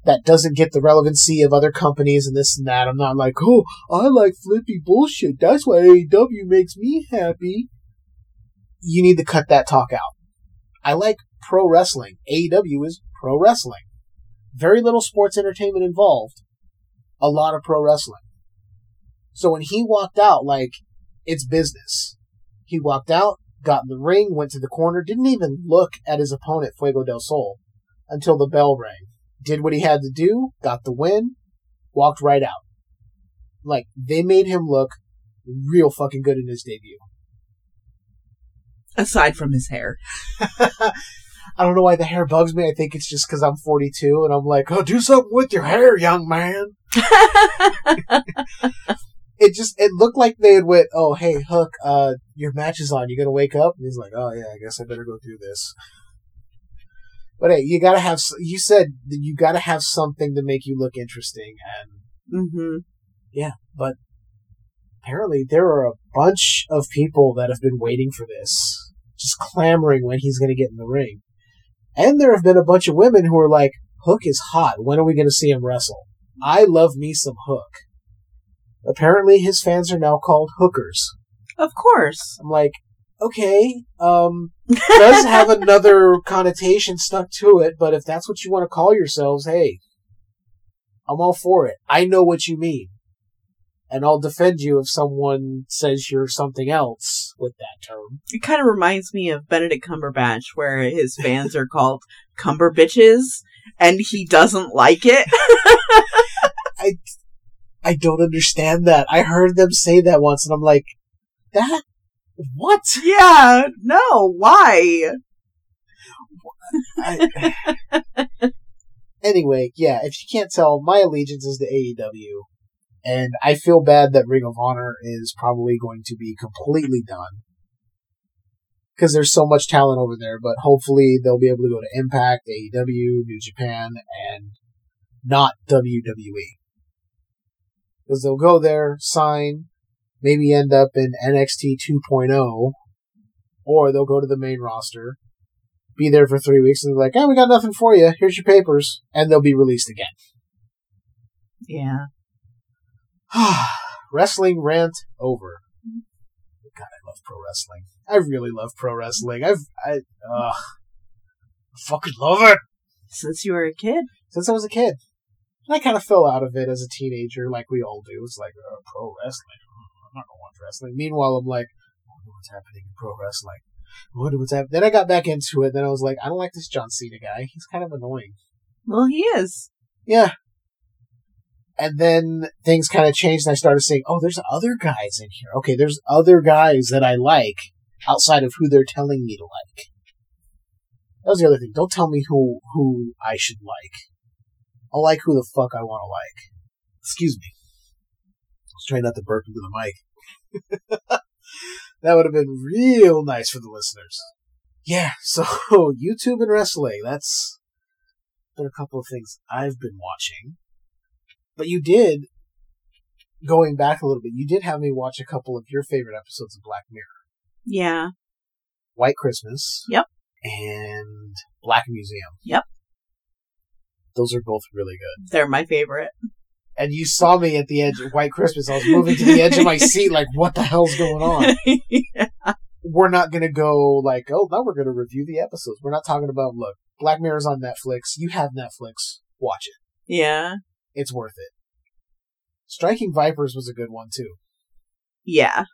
that doesn't get the relevancy of other companies and this and that. I'm not like, oh, I like flippy bullshit. That's why AEW makes me happy. You need to cut that talk out. I like pro wrestling. AEW is pro wrestling. Very little sports entertainment involved. A lot of pro wrestling. So when he walked out, like, it's business. He walked out, got in the ring, went to the corner, didn't even look at his opponent, Fuego del Sol, until the bell rang did what he had to do, got the win, walked right out. Like, they made him look real fucking good in his debut. Aside from his hair. I don't know why the hair bugs me. I think it's just because I'm 42 and I'm like, oh, do something with your hair, young man. it just, it looked like they had went, oh, hey, Hook, uh, your match is on. You gonna wake up? And he's like, oh, yeah, I guess I better go through this. But hey, you gotta have. You said that you gotta have something to make you look interesting, and hmm yeah. But apparently, there are a bunch of people that have been waiting for this, just clamoring when he's gonna get in the ring. And there have been a bunch of women who are like, "Hook is hot. When are we gonna see him wrestle?" I love me some Hook. Apparently, his fans are now called hookers. Of course. I'm like, okay, um, does have another connotation stuck to it, but if that's what you want to call yourselves, hey, I'm all for it. I know what you mean. And I'll defend you if someone says you're something else with that term. It kind of reminds me of Benedict Cumberbatch, where his fans are called Cumber Bitches, and he doesn't like it. I, I don't understand that. I heard them say that once, and I'm like, that? What? yeah, no, why? I, anyway, yeah, if you can't tell, my allegiance is to AEW. And I feel bad that Ring of Honor is probably going to be completely done. Because there's so much talent over there, but hopefully they'll be able to go to Impact, AEW, New Japan, and not WWE. Because they'll go there, sign, maybe end up in NXT 2.0, or they'll go to the main roster, be there for three weeks, and they're like, "Oh, we got nothing for you. Here's your papers," and they'll be released again. Yeah. wrestling rant over. God, I love pro wrestling. I really love pro wrestling. I've I uh, I fucking love it Since you were a kid. since I was a kid. And I kind of fell out of it as a teenager, like we all do. It's like uh, pro wrestling. I'm not gonna watch wrestling. Meanwhile, I'm like, I wonder what's happening in pro wrestling. I wonder what's happening. Then I got back into it. Then I was like, I don't like this John Cena guy. He's kind of annoying. Well, he is. Yeah. And then things kind of changed, and I started saying, "Oh, there's other guys in here. Okay, there's other guys that I like outside of who they're telling me to like." That was the other thing. Don't tell me who who I should like. I'll like who the fuck I want to like. Excuse me. I was trying not to burp into the mic. That would have been real nice for the listeners. Yeah, so YouTube and wrestling, that's been a couple of things I've been watching. But you did, going back a little bit, you did have me watch a couple of your favorite episodes of Black Mirror. Yeah. White Christmas. Yep. And Black Museum. Yep. Those are both really good. They're my favorite. And you saw me at the edge of White Christmas. I was moving to the edge of my seat, like, what the hell's going on? yeah. We're not going to go, like, oh, now we're going to review the episodes. We're not talking about, look, Black Mirror's on Netflix. You have Netflix. Watch it. Yeah. It's worth it. Striking Vipers was a good one, too. Yeah.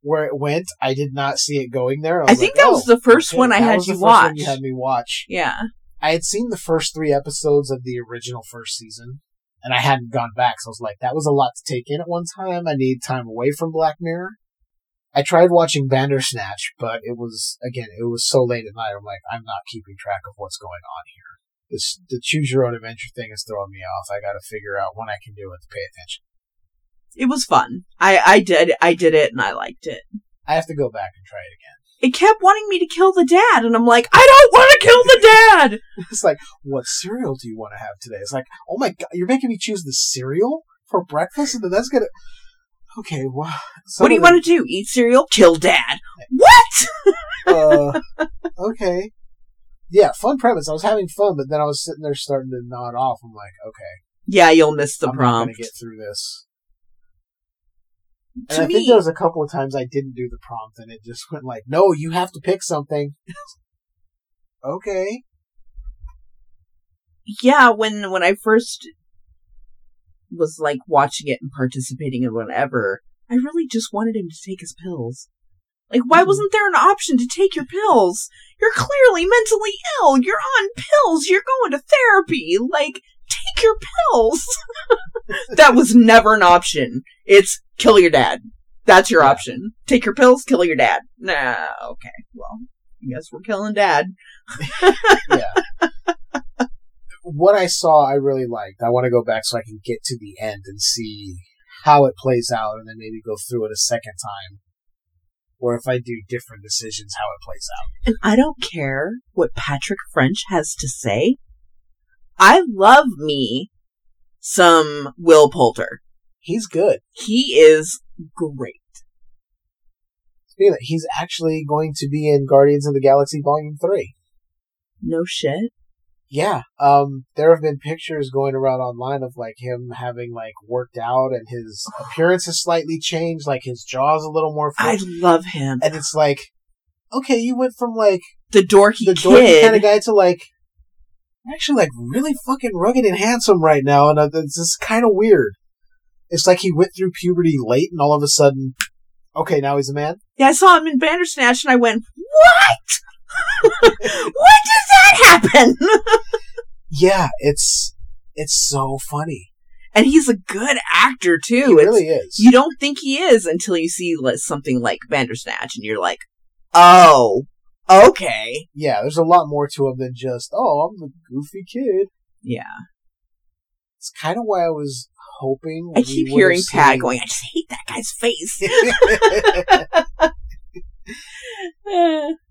Where it went, I did not see it going there. I, was think like, that oh, was oh, the first okay, one I that had was the you first one watch. You had me watch. Yeah. I had seen the first three episodes of the original first season, and I hadn't gone back, so I was like, that was a lot to take in at one time. I need time away from Black Mirror. I tried watching Bandersnatch, but it was, again, it was so late at night, I'm like, I'm not keeping track of what's going on here. This, the choose your own adventure thing is throwing me off. I gotta figure out when I can do it to pay attention. It was fun. I, I did I did it and I liked it. I have to go back and try it again. It kept wanting me to kill the dad, and I'm like, I don't want to kill the dad. It's like, what cereal do you want to have today? It's like, oh my god, you're making me choose the cereal for breakfast, and then that's gonna. Okay, well, what do you want to do? Eat cereal? Kill dad? What? uh, okay. Yeah, fun premise. I was having fun, but then I was sitting there starting to nod off. I'm like, okay, yeah, you'll miss the prompt. I'm gonna get through this. To And I me, think there was a couple of times I didn't do the prompt, and it just went like, "No, you have to pick something." okay. yeah, when when I first was like watching it and participating in whatever, I really just wanted him to take his pills. Like, why Mhm. wasn't there an option to take your pills? You're clearly mentally ill. You're on pills. You're going to therapy. Like, take your pills. that was never an option. It's kill your dad. That's your option. Take your pills, kill your dad. Nah, okay. Well, I guess we're killing dad. Yeah. what I saw, I really liked. I want to go back so I can get to the end and see how it plays out, and then maybe go through it a second time. Or if I do different decisions, how it plays out. And I don't care what Patrick French has to say. I love me some Will Poulter. He's good. He is great. Speaking of that, he's actually going to be in Guardians of the Galaxy Volume 3. No shit. Yeah, um, there have been pictures going around online of like him having like worked out and his appearance has slightly changed, like his jaw's a little more I love him. and it's like, okay, you went from like The dorky the dorky kid. kind of guy to like actually like really fucking rugged and handsome right now, and uh, it's just kind of weird. It's like he went through puberty late, and all of a sudden, okay, now he's a man. Yeah, I saw him in Bandersnatch and I went, what? when does that happen? Yeah, it's it's so funny. and he's a good actor too. He It's- really is. You don't think he is until you see something like Bandersnatch and you're like, oh, okay. yeah, there's a lot more to him than just oh, I'm the goofy kid. Yeah. It's kind of why I was hoping. I keep hearing have Pat seen- going, I just hate that guy's face.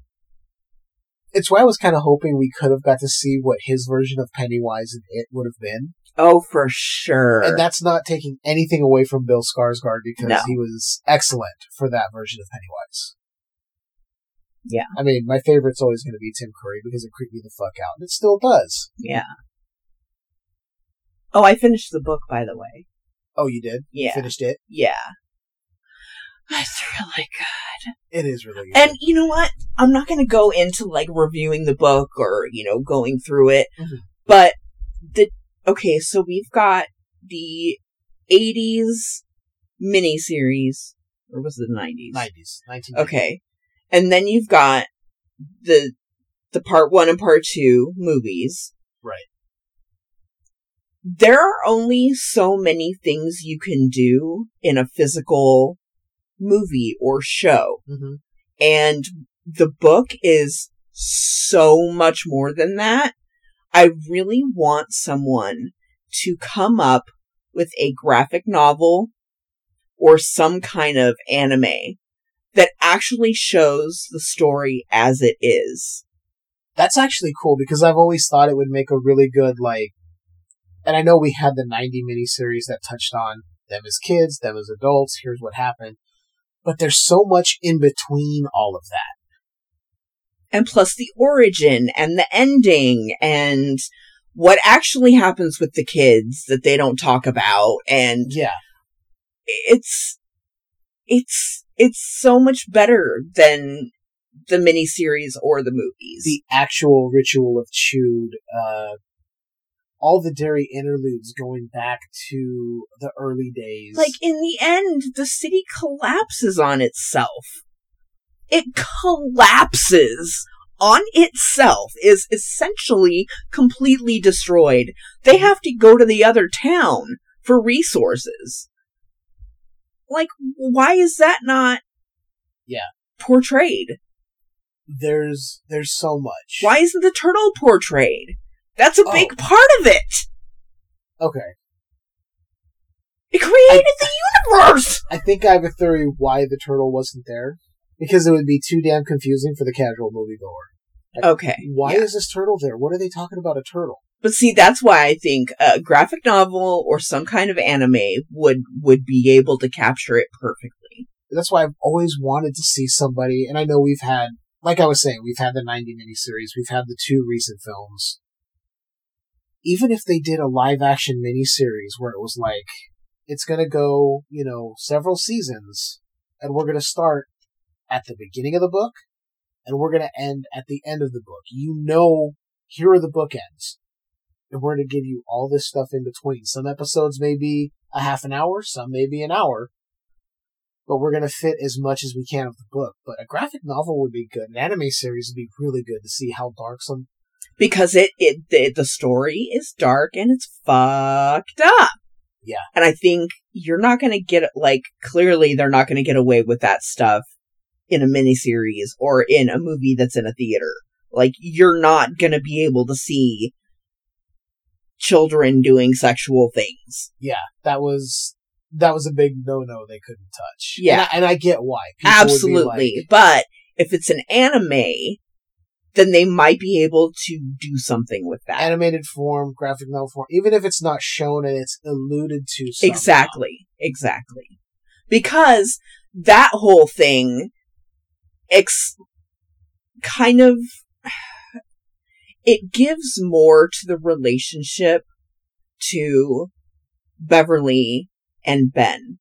it's why I was kind of hoping we could have got to see what his version of Pennywise and it would have been. oh, for sure. And that's not taking anything away from Bill Skarsgård because No. he was excellent for that version of Pennywise. Yeah. I mean, my favorite's always going to be Tim Curry because it creeped me the fuck out, and it still does. yeah. Oh, I finished the book, by the way. Oh, you did? You Yeah. finished it? Yeah. It's really good. It is really good. And you know what? I'm not going to go into like reviewing the book or, you know, going through it. Mhm. But the, okay, so we've got the 80s miniseries, or was it the 90s? 90s. 1990s. Okay. And then you've got the, the part one and part two movies. Right. There are only so many things you can do in a physical movie or show. hmm And the book is so much more than that. I really want someone to come up with a graphic novel or some kind of anime that actually shows the story as it is. That's actually cool because I've always thought it would make a really good like and I know we had the 90 miniseries that touched on them as kids, them as adults, here's what happened. But there's so much in between all of that. And plus the origin and the ending and what actually happens with the kids that they don't talk about and Yeah. it's it's it's so much better than the miniseries or the movies. The actual ritual of Chüd, uh, all the Derry interludes going back to the early days. like in the end, the city collapses on itself. It collapses on itself, is essentially completely destroyed. They have to go to the other town for resources. Like, why is that not Yeah. portrayed? there's there's so much. Why isn't the turtle portrayed? That's a Oh. big part of it. Okay. It created the universe. I think I have a theory why the turtle wasn't there. Because it would be too damn confusing for the casual moviegoer. Okay. Why yeah. is this turtle there? What are they talking about a turtle? But see, that's why I think a graphic novel or some kind of anime would would be able to capture it perfectly. That's why I've always wanted to see somebody, and I know we've had, like I was saying, we've had the 90 miniseries, we've had the two recent films. Even if they did a live action miniseries where it was like, it's gonna go, you know, several seasons, and we're gonna start at the beginning of the book, and we're gonna end at the end of the book. You know, here are the bookends. And we're gonna give you all this stuff in between. Some episodes may be a half an hour, some may be an hour, but we're going to fit as much as we can of the book. But a graphic novel would be good. An anime series would be really good to see how dark some. Because it, it the, the story is dark and it's fucked up. Yeah. And I think you're not gonna get like clearly they're not gonna get away with that stuff in a miniseries or in a movie that's in a theater. Like you're not gonna be able to see children doing sexual things. Yeah, that was that was a big no no. They couldn't touch. Yeah. and I, and I get why. People Absolutely. like, But if it's an anime, then they might be able to do something with that. animated form, graphic novel form, even if it's not shown and it's alluded to. Somehow. Exactly. Exactly. Because that whole thing ex- kind of it gives more to the relationship to Beverly and Ben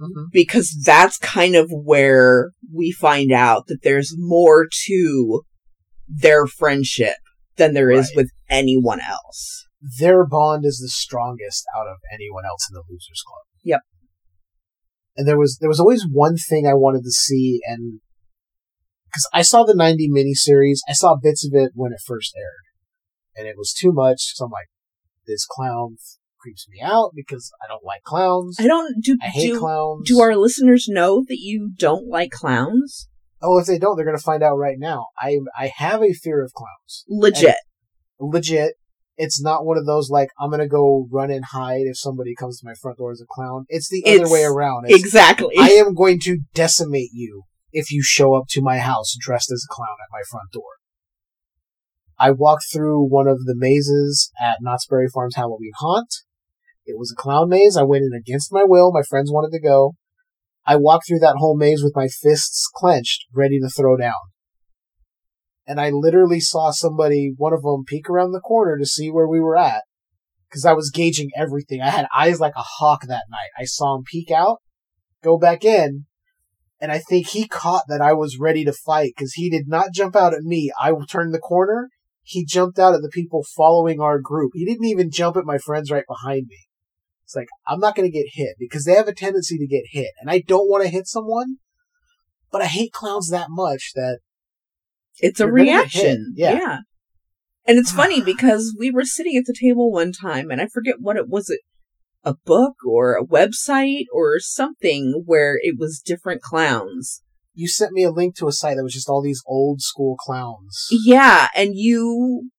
Mhm. because that's kind of where we find out that there's more to their friendship than there is Right. with anyone else. Their bond is the strongest out of anyone else in the Losers Club. Yep. And there was there was always one thing I wanted to see, and because I saw the '90 miniseries, I saw bits of it when it first aired, and it was too much. So I'm like, this clown creeps me out because I don't like clowns. I don't do I hate do, clowns. do our listeners know that you don't like clowns? Oh, if they don't, they're gonna find out right now. I I have a fear of clowns. Legit. legit. It's not one of those like I'm gonna go run and hide if somebody comes to my front door as a clown. It's the It's- other way around. It's, exactly. I am going to decimate you if you show up to my house dressed as a clown at my front door. I walked through one of the mazes at Knott's Berry Farm's Halloween Haunt. It was a clown maze. I went in against my will. My friends wanted to go. I walked through that whole maze with my fists clenched, ready to throw down. And I literally saw somebody, one of them, peek around the corner to see where we were at. Cause I was gauging everything. I had eyes like a hawk that night. I saw him peek out, go back in, and I think he caught that I was ready to fight because he did not jump out at me. I turned the corner. He jumped out at the people following our group. He didn't even jump at my friends right behind me. It's like, I'm not going to get hit because they have a tendency to get hit and I don't want to hit someone, but I hate clowns that much that it's a you're gonna get hit. reaction. Yeah. yeah. And it's funny because we were sitting at the table one time and I forget what it was it a book or a website or something where it was different clowns. you sent me a link to a site that was just all these old school clowns. Yeah, and you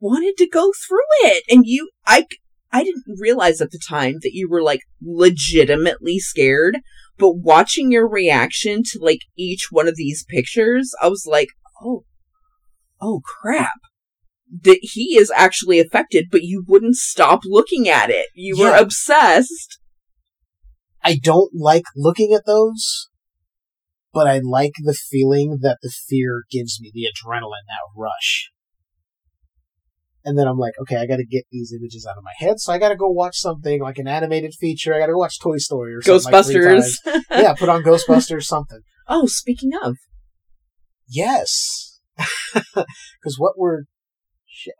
wanted to go through it and you I I didn't realize at the time that you were like legitimately scared, But watching your reaction to like each one of these pictures, I was like, oh, oh crap. That he is actually affected, but you wouldn't stop looking at it. You were obsessed. I don't like looking at those, but I like the feeling that the fear gives me, the adrenaline, that rush. And then I'm like, okay, I gotta get these images out of my head, so I gotta go watch something like an animated feature. I gotta go watch Toy Story or something. like Ghostbusters. times. yeah, put on Ghostbusters, something. oh, speaking of, Yes. Because what we're.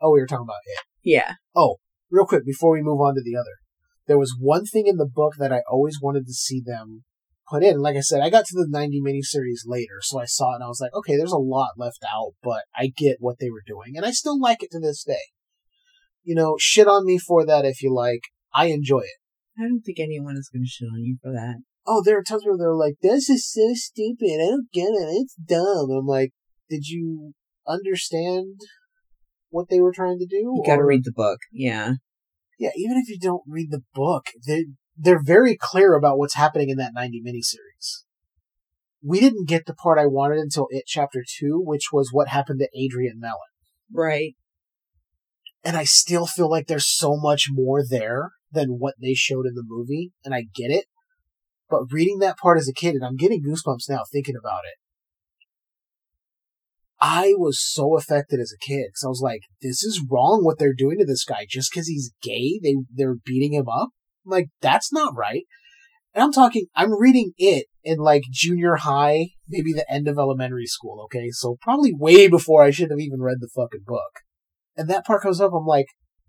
Oh, we were talking about it. yeah. Oh, real quick before we move on to the other, there was one thing in the book that I always wanted to see them put in. Like I said, I got to the 90 miniseries later, so I saw it and I was like, okay, there's a lot left out, but I get what they were doing, and I still like it to this day. You know, shit on me for that if you like. I enjoy it. I don't think anyone is going to shit on you for that. Oh, there are times where they're like, this is so stupid. I don't get it. It's dumb. I'm like, did you understand what they were trying to do? You got to read the book. Yeah. yeah, even if you don't read the book, they they're very clear about what's happening in that 90 miniseries. We didn't get the part I wanted until It Chapter 2, which was what happened to Adrian Mellon. Right. And I still feel like there's so much more there than what they showed in the movie, and I get it. But reading that part as a kid, and I'm getting goosebumps now thinking about it, I was so affected as a kid because I was like, "This is wrong what they're doing to this guy just because he's gay. They they're beating him up. Like that's not right." And I'm talking, I'm reading it in like junior high, maybe the end of elementary school. Okay, so probably way before I should have even read the fucking book. And that part comes up. I'm like,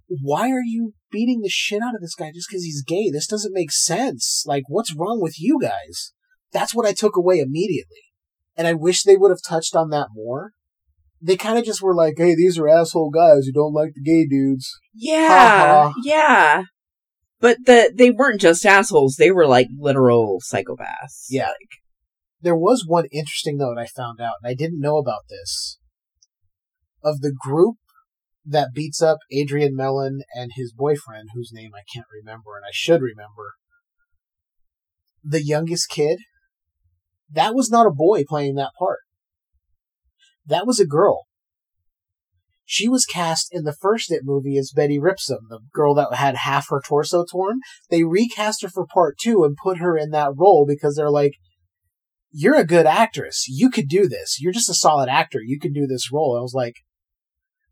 why are you beating the shit out of this guy just because he's gay? This doesn't make sense. Like, what's wrong with you guys? That's what I took away immediately. And I wish they would have touched on that more. They kind of just were like, hey, these are asshole guys who don't like the gay dudes. Yeah. Ha ha. Yeah. But the they weren't just assholes. They were like literal psychopaths. Yeah. There was one interesting note I found out, and I didn't know about this. Of the group that beats up Adrian Mellon and his boyfriend, whose name I can't remember and I should remember, the youngest kid, that was not a boy playing that part. That was a girl. She was cast in the first It movie as Betty Ripsom, the girl that had half her torso torn. They recast her for part two and put her in that role because they're like, you're a good actress. You could do this. You're just a solid actor. You could do this role. I was like,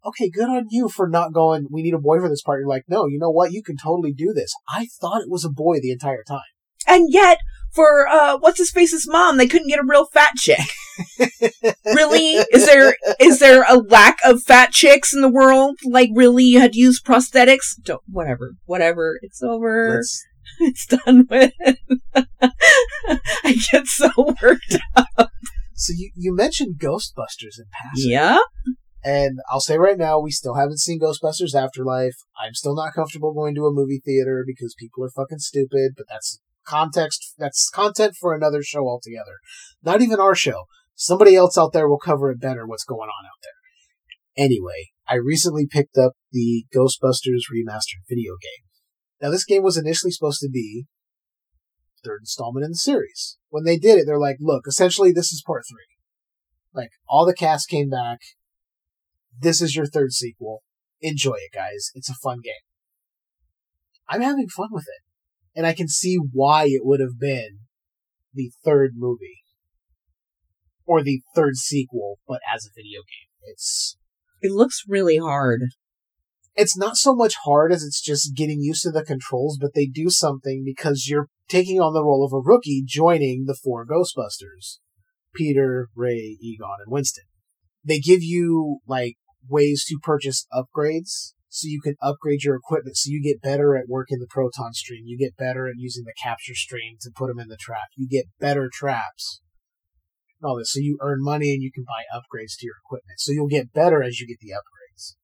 okay, good on you for not going, we need a boy for this part. You're like, no, you know what? You can totally do this. I thought it was a boy the entire time. And yet, for uh what's his face's mom, they couldn't get a real fat chick. really? Is there is there a lack of fat chicks in the world? Like really you had to use prosthetics? Don't whatever. Whatever. It's over. Let's- it's done with. I get so worked up. so you, you mentioned Ghostbusters in passing. Yeah. And I'll say right now, we still haven't seen Ghostbusters Afterlife. I'm still not comfortable going to a movie theater because people are fucking stupid, but that's context, that's content for another show altogether. Not even our show. Somebody else out there will cover it better what's going on out there. Anyway, I recently picked up the Ghostbusters remastered video game. Now this game was initially supposed to be third installment in the series. When they did it, they're like, look, essentially this is part three. Like, all the cast came back. This is your third sequel. Enjoy it, guys. It's a fun game. I'm having fun with it. And I can see why it would have been the third movie. Or the third sequel, but as a video game. It's It looks really hard. it's not so much hard as it's just getting used to the controls, but they do something because you're taking on the role of a rookie joining the four Ghostbusters. Peter, Ray, Egon, and Winston. They give you, like, ways to purchase upgrades, so you can upgrade your equipment, so you get better at working the proton stream, you get better at using the capture stream to put them in the trap, you get better traps, all this, so you earn money and you can buy upgrades to your equipment, so you'll get better as you get the upgrades.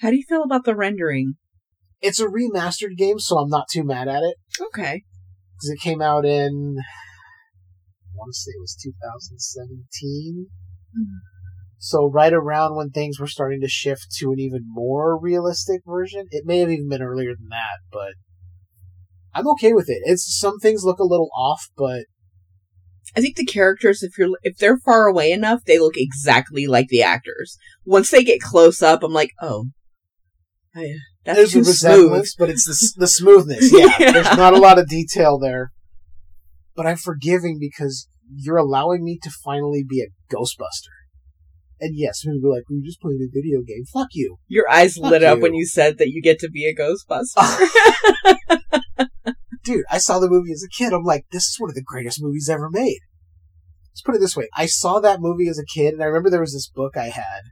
How do you feel about the rendering? It's a remastered game, so I'm not too mad at it, Okay. because it came out in, I want to say it was 2017. Mm-hmm. So right around when things were starting to shift to an even more realistic version, it may have even been earlier than that, but I'm okay with it. It's some things look a little off, but I think the characters, if you're if they're far away enough, they look exactly like the actors. Once they get close up, I'm like, oh, I, that's There's a too smooth. resemblance, but it's the the smoothness. Yeah, Yeah. there's not a lot of detail there. But I'm forgiving because you're allowing me to finally be a Ghostbuster. And yes, people be like, "We just played a video game." Fuck you. Your eyes Fuck lit up when you said that you get to be a Ghostbuster. dude, I saw the movie as a kid. I'm like, this is one of the greatest movies ever made. Let's put it this way: I saw that movie as a kid, and I remember there was this book I had.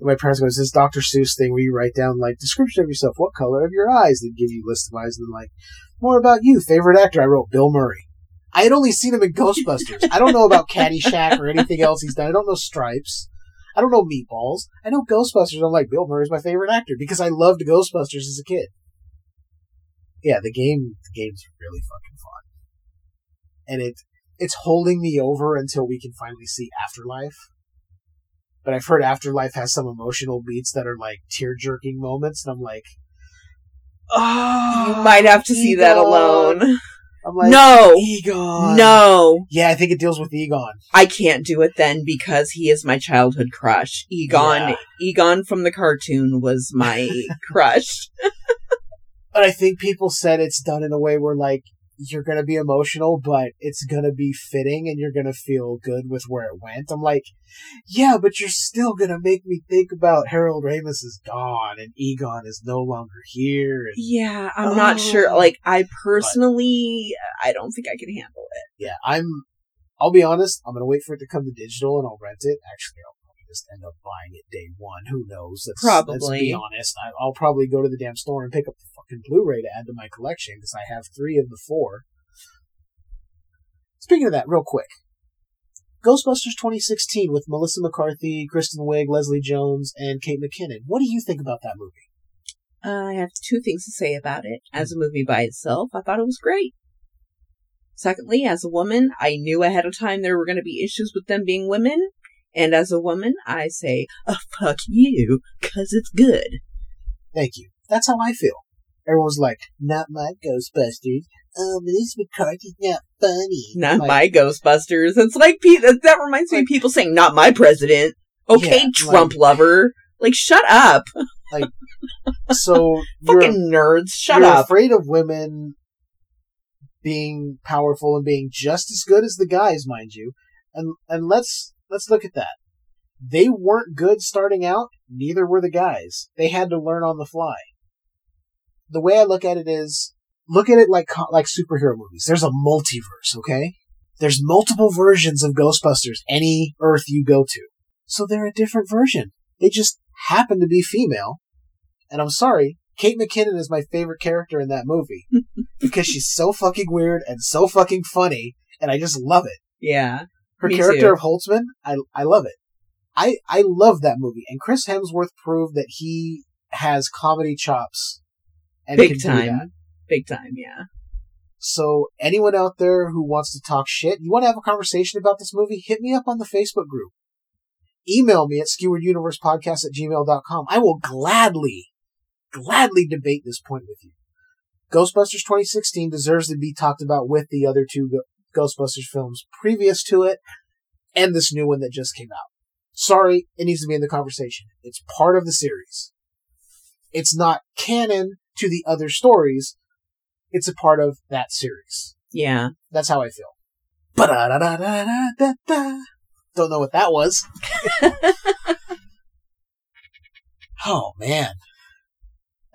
My parents go, "It's this Dr. Seuss thing where you write down like description of yourself, what color of your eyes?" They give you a list of eyes, and then like more about you, favorite actor. I wrote Bill Murray. I had only seen him in Ghostbusters. I don't know about Caddyshack or anything else he's done. I don't know Stripes. I don't know Meatballs. I know Ghostbusters. I'm like Bill Murray's my favorite actor because I loved Ghostbusters as a kid. Yeah, the game the game's really fucking fun. And it it's holding me over until we can finally see Afterlife. But I've heard Afterlife has some emotional beats that are like tear jerking moments, and I'm like, oh, you ah, might have to see that alone. I'm like, no, Egon. no, Yeah, I think it deals with Egon. I can't do it then because he is my childhood crush. Egon, Yeah. Egon from the cartoon was my crush. But I think people said it's done in a way where like you're gonna be emotional, but it's gonna be fitting and you're gonna feel good with where it went. I'm like, yeah, but you're still gonna make me think about Harold Ramis is gone and Egon is no longer here. And Yeah, I'm not Oh. sure. Like, I personally, I don't think I can handle it. yeah, I'm. I'll be honest. I'm gonna wait for it to come to digital and I'll rent it. Actually, I'll just end up buying it day one. Who knows? Let's, Let's be honest. I, I'll probably go to the damn store and pick up the fucking Blu-ray to add to my collection because I have three of the four. Speaking of that, real quick, Ghostbusters 2016 with Melissa McCarthy, Kristen Wiig, Leslie Jones, and Kate McKinnon. What do you think about that movie? Uh, I have two things to say about it. As a movie by itself, I thought it was great. Secondly, as a woman, I knew ahead of time there were going to be issues with them being women. And as a woman, I say, oh, fuck you, cause it's good. Thank you. That's how I feel. Everyone's like, not my Ghostbusters. Um, oh, Melissa McCarthy's not funny. Not Like, my Ghostbusters. It's like, that, that reminds me of people saying, not my president. Okay, Yeah, Trump like- lover. Like, shut up. Like, So you're, Fucking nerds, shut you're up. afraid of women being powerful and being just as good as the guys, mind you. And and let's let's look at that. They weren't good starting out. Neither were the guys. They had to learn on the fly. The way I look at it is, look at it like like superhero movies. There's a multiverse, okay? There's multiple versions of Ghostbusters any Earth you go to. So they're a different version. They just happen to be female. And I'm sorry, Kate McKinnon is my favorite character in that movie because she's so fucking weird and so fucking funny, and I just love it. yeah. Her Me character too. of Holtzmann, I I love it. I I love that movie, and Chris Hemsworth proved that he has comedy chops and Big time. Big time, yeah. So anyone out there who wants to talk shit, you want to have a conversation about this movie, hit me up on the Facebook group. Email me at skewarduniversepodcast at gmail.com. I will gladly, gladly debate this point with you. Ghostbusters 2016 deserves to be talked about with the other two Ghostbusters films previous to it and this new one that just came out. Sorry, it needs to be in the conversation. It's part of the series. It's not canon to the other stories. It's a part of that series. Yeah. That's how I feel. Ba-da-da-da-da-da-da. Don't know what that was. oh man.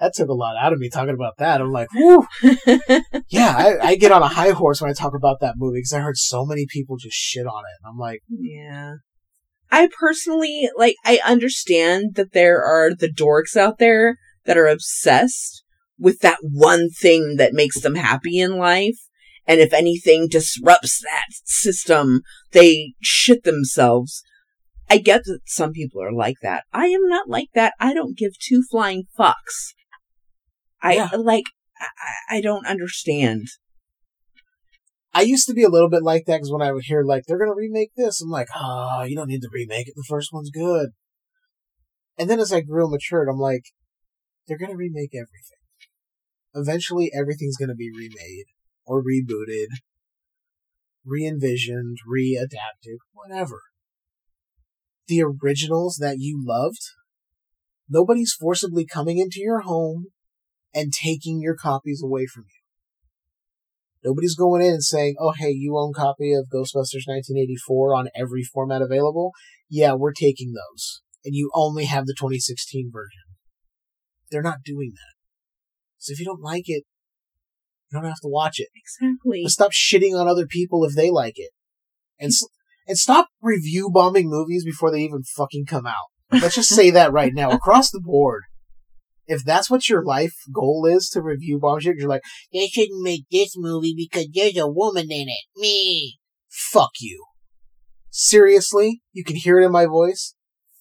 That took a lot out of me talking about that. I'm like, whew. Yeah, I, I get on a high horse when I talk about that movie because I heard so many people just shit on it. And I'm like, hmm. Yeah. I personally, like, I understand that there are the dorks out there that are obsessed with that one thing that makes them happy in life. And if anything disrupts that system, they shit themselves. I get that some people are like that. I am not like that. I don't give two flying fucks. I, Yeah. like, I, I don't understand. I used to be a little bit like that because when I would hear like they're gonna remake this, I'm like, oh, you don't need to remake it. The first one's good. And then as I grew and matured, I'm like, they're gonna remake everything. Eventually, everything's gonna be remade or rebooted. re envisioned, re adapted, whatever. The originals that you loved, nobody's forcibly coming into your home and taking your copies away from you. Nobody's going in and saying, oh, hey, you own copy of Ghostbusters 1984 on every format available? Yeah, we're taking those. And you only have the 2016 version. They're not doing that. So if you don't like it, you don't have to watch it. Exactly. But stop shitting on other people if they like it. And, s- and stop review bombing movies before they even fucking come out. Let's just say that right now, across the board. If that's what your life goal is to review bomb shit, you're like, they shouldn't make this movie because there's a woman in it. Me. Fuck you. Seriously? You can hear it in my voice?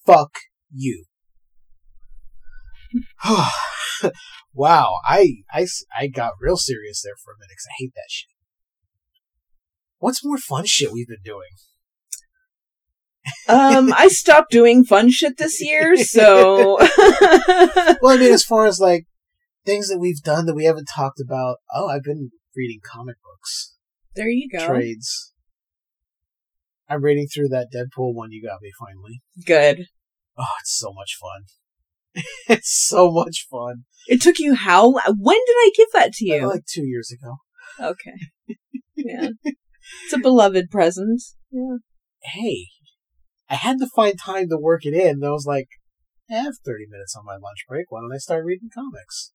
Fuck you. wow, I, I, I got real serious there for a minute because I hate that shit. What's more fun shit we've been doing? Um, I stopped doing fun shit this year, so Well, I mean, as far as like things that we've done that we haven't talked about, oh, I've been reading comic books, there you go. trades. I'm reading through that Deadpool one you got me finally. Good. Oh, it's so much fun. it's so much fun. It took you how? When did I give that to you? Like two years ago. Okay. Yeah. It's a beloved present. Yeah. Hey, I had to find time to work it in. I was like, I have 30 minutes on my lunch break. Why don't I start reading comics?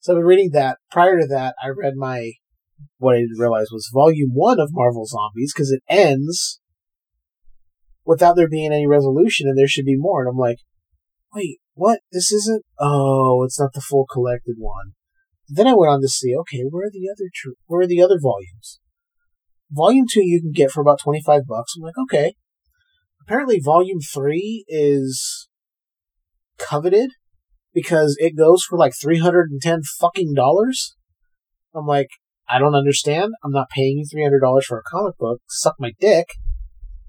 So I've been reading that. Prior to that, I read my, what I didn't realize was volume one of Marvel Zombies because it ends without there being any resolution and there should be more. And I'm like, wait, what? This isn't, oh, it's not the full collected one. Then I went on to see, okay, where are the other, tr- where are the other volumes? Volume two you can get for about 25 bucks. I'm like, okay. Apparently volume three is coveted because it goes for like 310 fucking dollars. I'm like, I don't understand. I'm not paying you $300 for a comic book. Suck my dick.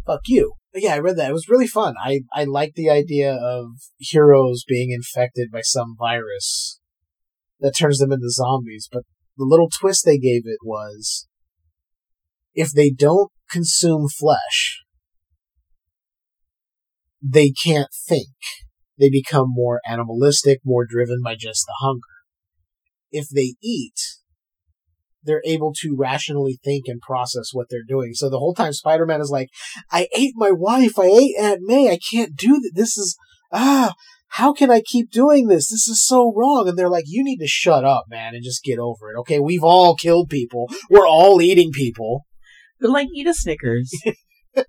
Fuck you. But yeah, I read that. It was really fun. I, I like the idea of heroes being infected by some virus that turns them into zombies. But the little twist they gave it was if they don't consume flesh, they can't think. They become more animalistic, more driven by just the hunger. If they eat, they're able to rationally think and process what they're doing. So the whole time Spider-Man is like, I ate my wife, I ate Aunt May, I can't do that. This is, ah, how can I keep doing this? This is so wrong. And they're like, you need to shut up, man, and just get over it. Okay, we've all killed people. We're all eating people. But like, eat a Snickers.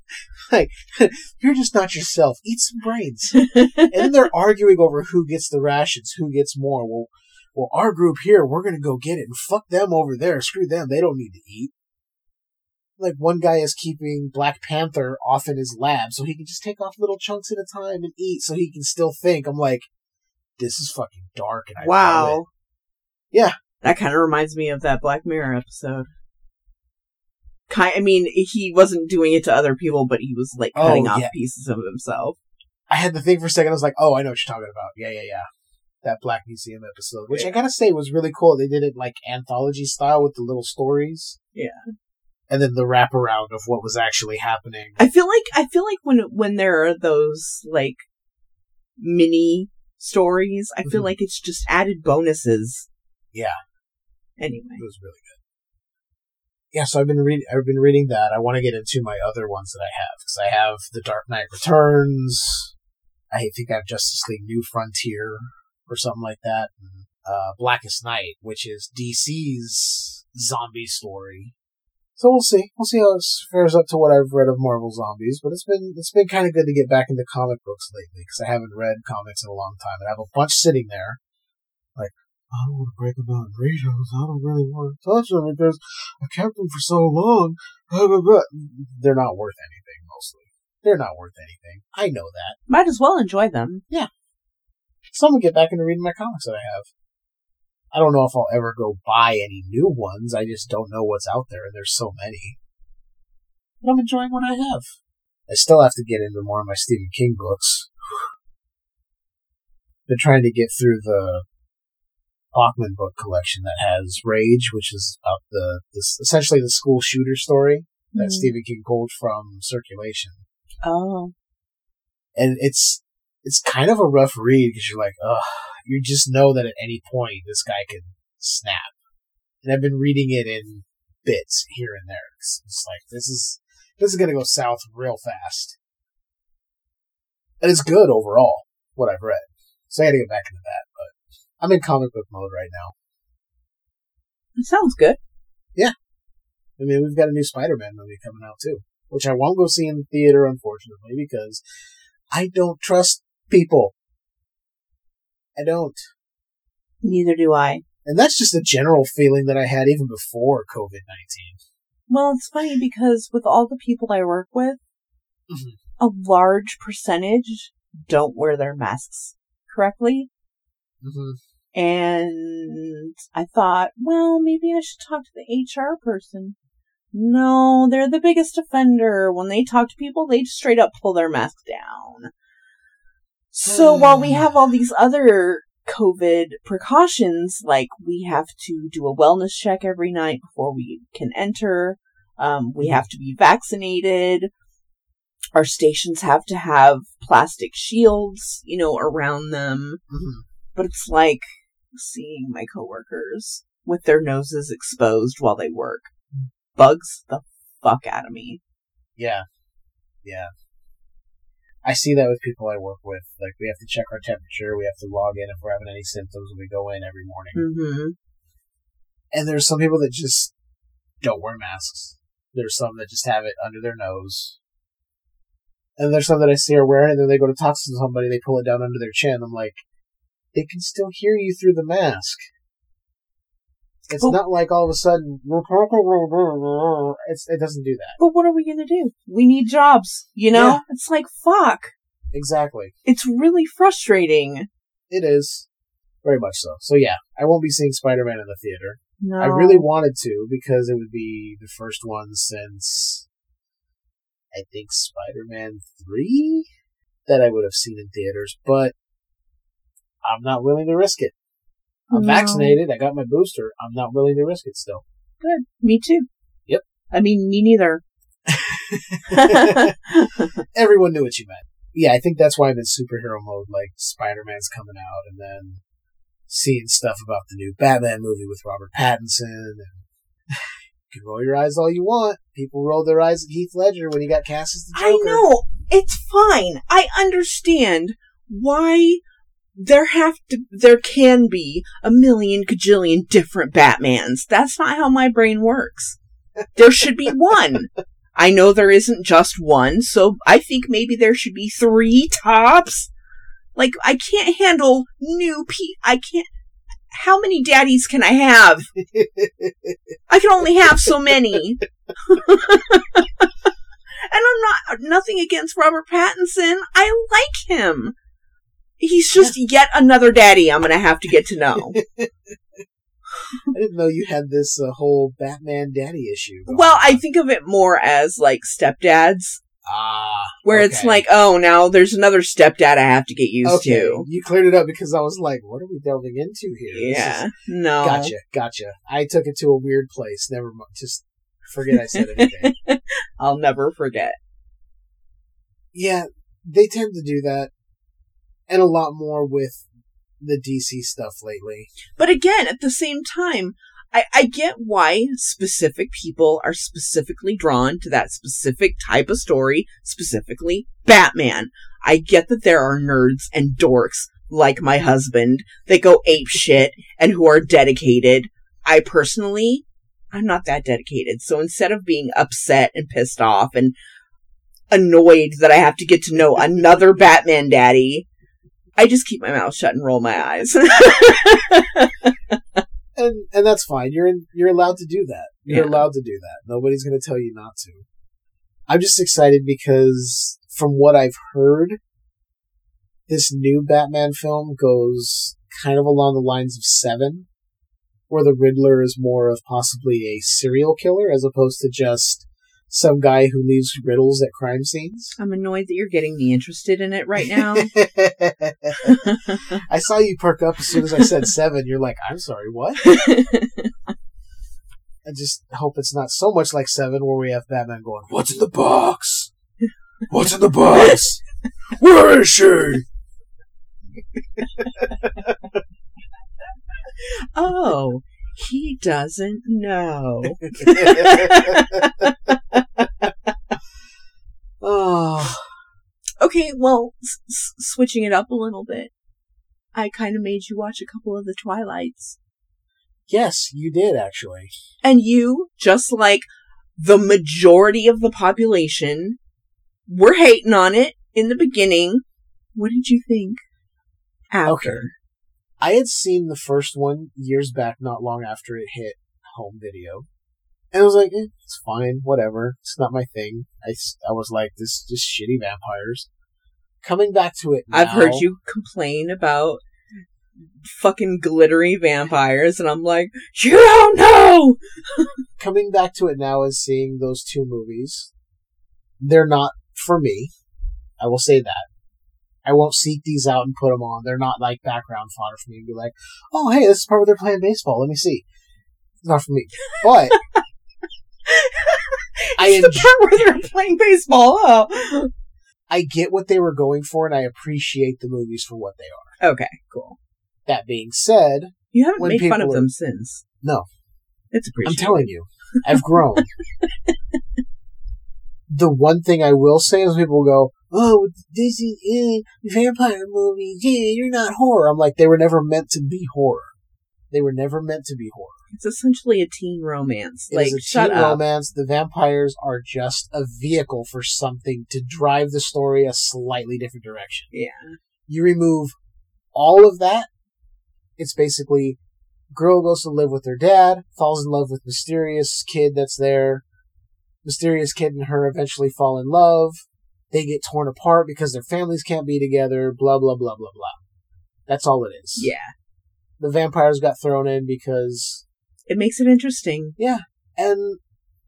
Like, you're just not yourself. Eat some brains. and then they're arguing over who gets the rations, who gets more. Well, well, our group here, we're gonna go get it, and fuck them over there. Screw them. They don't need to eat. Like one guy is keeping Black Panther off in his lab so he can just take off little chunks at a time and eat, so he can still think. I'm like, this is fucking dark, and I wow. Yeah. That kind of reminds me of that Black Mirror episode. Kind, I mean, he wasn't doing it to other people, but he was like Oh, cutting off pieces of himself. I had the thing for a second. I was like, oh, I know what you're talking about. Yeah, yeah, yeah. That Black Museum episode, which I gotta say was really cool. They did it like anthology style with the little stories. Yeah. And then the wraparound of what was actually happening. I feel like I feel like when when there are those like mini stories, I feel Mhm. like it's just added bonuses. Yeah. Anyway, It was really good. Yeah, so I've been reading. I've been reading that. I want to get into my other ones that I have because I have The Dark Knight Returns. I think I have Justice League New Frontier or something like that. And, uh, Blackest Night, which is DC's zombie story. So we'll see. We'll see how it fares up to what I've read of Marvel Zombies. But it's been it's been kind of good to get back into comic books lately because I haven't read comics in a long time, and I have a bunch sitting there. Like I don't want to break them out and read those. I don't really want to touch them because I kept them for so long. But. They're not worth anything, mostly. They're not worth anything. I know that. might as well enjoy them. Yeah. So I'm gonna get back into reading my comics that I have. I don't know if I'll ever go buy any new ones. I just don't know what's out there, and there's so many. But I'm enjoying what I have. I still have to get into more of my Stephen King books. Been trying to get through the Bachman book collection that has Rage, which is about the this essentially the school shooter story. that Mhm. Stephen King pulled from circulation, Oh. and it's it's kind of a rough read because you're like, ugh, you just know that at any point this guy can snap. And I've been reading it in bits here and there. It's, it's like this is this is gonna go south real fast, and it's good overall. What I've read, so I got to get back into that. I'm in comic book mode right now. It sounds good. Yeah. I mean, we've got a new Spider-Man movie coming out too, which I won't go see in the theater, unfortunately, because I don't trust people. I don't. Neither do I. And that's just a general feeling that I had even before COVID 19. Well, it's funny because with all the people I work with, Mhm. a large percentage don't wear their masks correctly. Mm-hmm. And I thought, well, maybe I should talk to the HR person. No, they're the biggest offender. When they talk to people, they just straight up pull their mask down. So while we have all these other COVID precautions, like we have to do a wellness check every night before we can enter, um, we have to be vaccinated, our stations have to have plastic shields, you know, around them Mm-hmm. but it's like seeing my coworkers with their noses exposed while they work bugs the fuck out of me. Yeah. Yeah. I see that with people I work with. Like, we have to check our temperature, we have to log in if we're having any symptoms when we go in every morning. Mm-hmm. And there's some people that just don't wear masks. There's some that just have it under their nose. And there's some that I see are wearing it, and then they go to talk to somebody, they pull it down under their chin. I'm like, they can still hear you through the mask. It's But- not like all of a sudden, it's, it doesn't do that. But what are we gonna do? We need jobs, you know? Yeah. It's like fuck. Exactly. It's really frustrating. It is. Very much so. So yeah, I won't be seeing Spider-Man in the theater. No. I really wanted to because it would be the first one since I think Spider-Man 3 that I would have seen in theaters, but I'm not willing to risk it. I'm No. vaccinated, I got my booster. I'm not willing to risk it still. Good. Me too. Yep. I mean, me neither. Everyone knew what you meant. Yeah, I think that's why I'm in superhero mode. Like Spider-Man's coming out, and then seeing stuff about the new Batman movie with Robert Pattinson. And you can roll your eyes all you want. People rolled their eyes at Heath Ledger when he got cast as the Joker. I know. It's fine. I understand why there have to, there can be a million gajillion different Batmans. That's not how my brain works. There should be one. I know there isn't just one, so I think maybe there should be three tops. Like, I can't handle new pe- I can't, how many daddies can I have? I can only have so many. And I'm not nothing against Robert Pattinson. I like him. He's just yet another daddy I'm gonna have to get to know. I didn't know you had this uh, whole Batman daddy issue. going well. I think of it more as like stepdads, ah, where it's like, oh, now there's another stepdad I have to get used okay, to. you cleared it up because I was like, what are we delving into here? This is- Yeah, no. Gotcha, gotcha. I took it to a weird place. Never mind. Just forget I said anything. I'll never forget. yeah, they tend to do that, and a lot more with the DC stuff lately. But again, at the same time, I, I get why specific people are specifically drawn to that specific type of story, specifically Batman. I get that there are nerds and dorks like my husband that go ape shit and who are dedicated. I personally, I'm not that dedicated. So instead of being upset and pissed off and annoyed that I have to get to know another Batman daddy, I just keep my mouth shut and roll my eyes. and and that's fine. You're in, you're allowed to do that. You're Yeah. allowed to do that. Nobody's going to tell you not to. I'm just excited because from what I've heard, this new Batman film goes kind of along the lines of Seven, where the Riddler is more of possibly a serial killer as opposed to just some guy who leaves riddles at crime scenes. I'm annoyed that you're getting me interested in it right now. I saw you perk up as soon as I said seven. You're like, I'm sorry, what? I just hope it's not so much like Seven, where we have Batman going, "What's in the box? What's in the box? Where is she?" Oh, he doesn't know. oh, Okay, well, s- s- switching it up a little bit. I kind of made you watch a couple of the Twilights. yes, you did actually. And you, just like the majority of the population, were hating on it in the beginning. What did you think after? Okay. I had seen the first one years back, not long after it hit home video. And I was like, eh, it's fine, whatever. It's not my thing. I, I was like, this is just shitty vampires. Coming back to it I've heard you complain about fucking glittery vampires, and I'm like, you don't know! coming back to it now and seeing those two movies, they're not for me. I will say that. I won't seek these out and put them on. They're not like background fodder for me and be like, oh, hey, this is part where they're playing baseball. Let me see. Not for me. But I It's the part where they're playing baseball. Oh. I get what they were going for and I appreciate the movies for what they are. Okay, cool. That being said, You haven't made fun of are- them since. No. It's appreciated. I'm telling you, I've grown. the one thing I will say is people go, "Oh, this is eh, vampire movie. Yeah, you're not horror." I'm like, they were never meant to be horror. They were never meant to be horror. It's essentially a teen romance. It like, is a shut teen up. romance. The vampires are just a vehicle for something to drive the story a slightly different direction. Yeah. You remove all of that, it's basically girl goes to live with her dad, falls in love with mysterious kid that's there. Mysterious kid and her eventually fall in love. They get torn apart because their families can't be together. Blah blah blah blah blah. That's all it is. Yeah. The vampires got thrown in because It makes it interesting. Yeah. And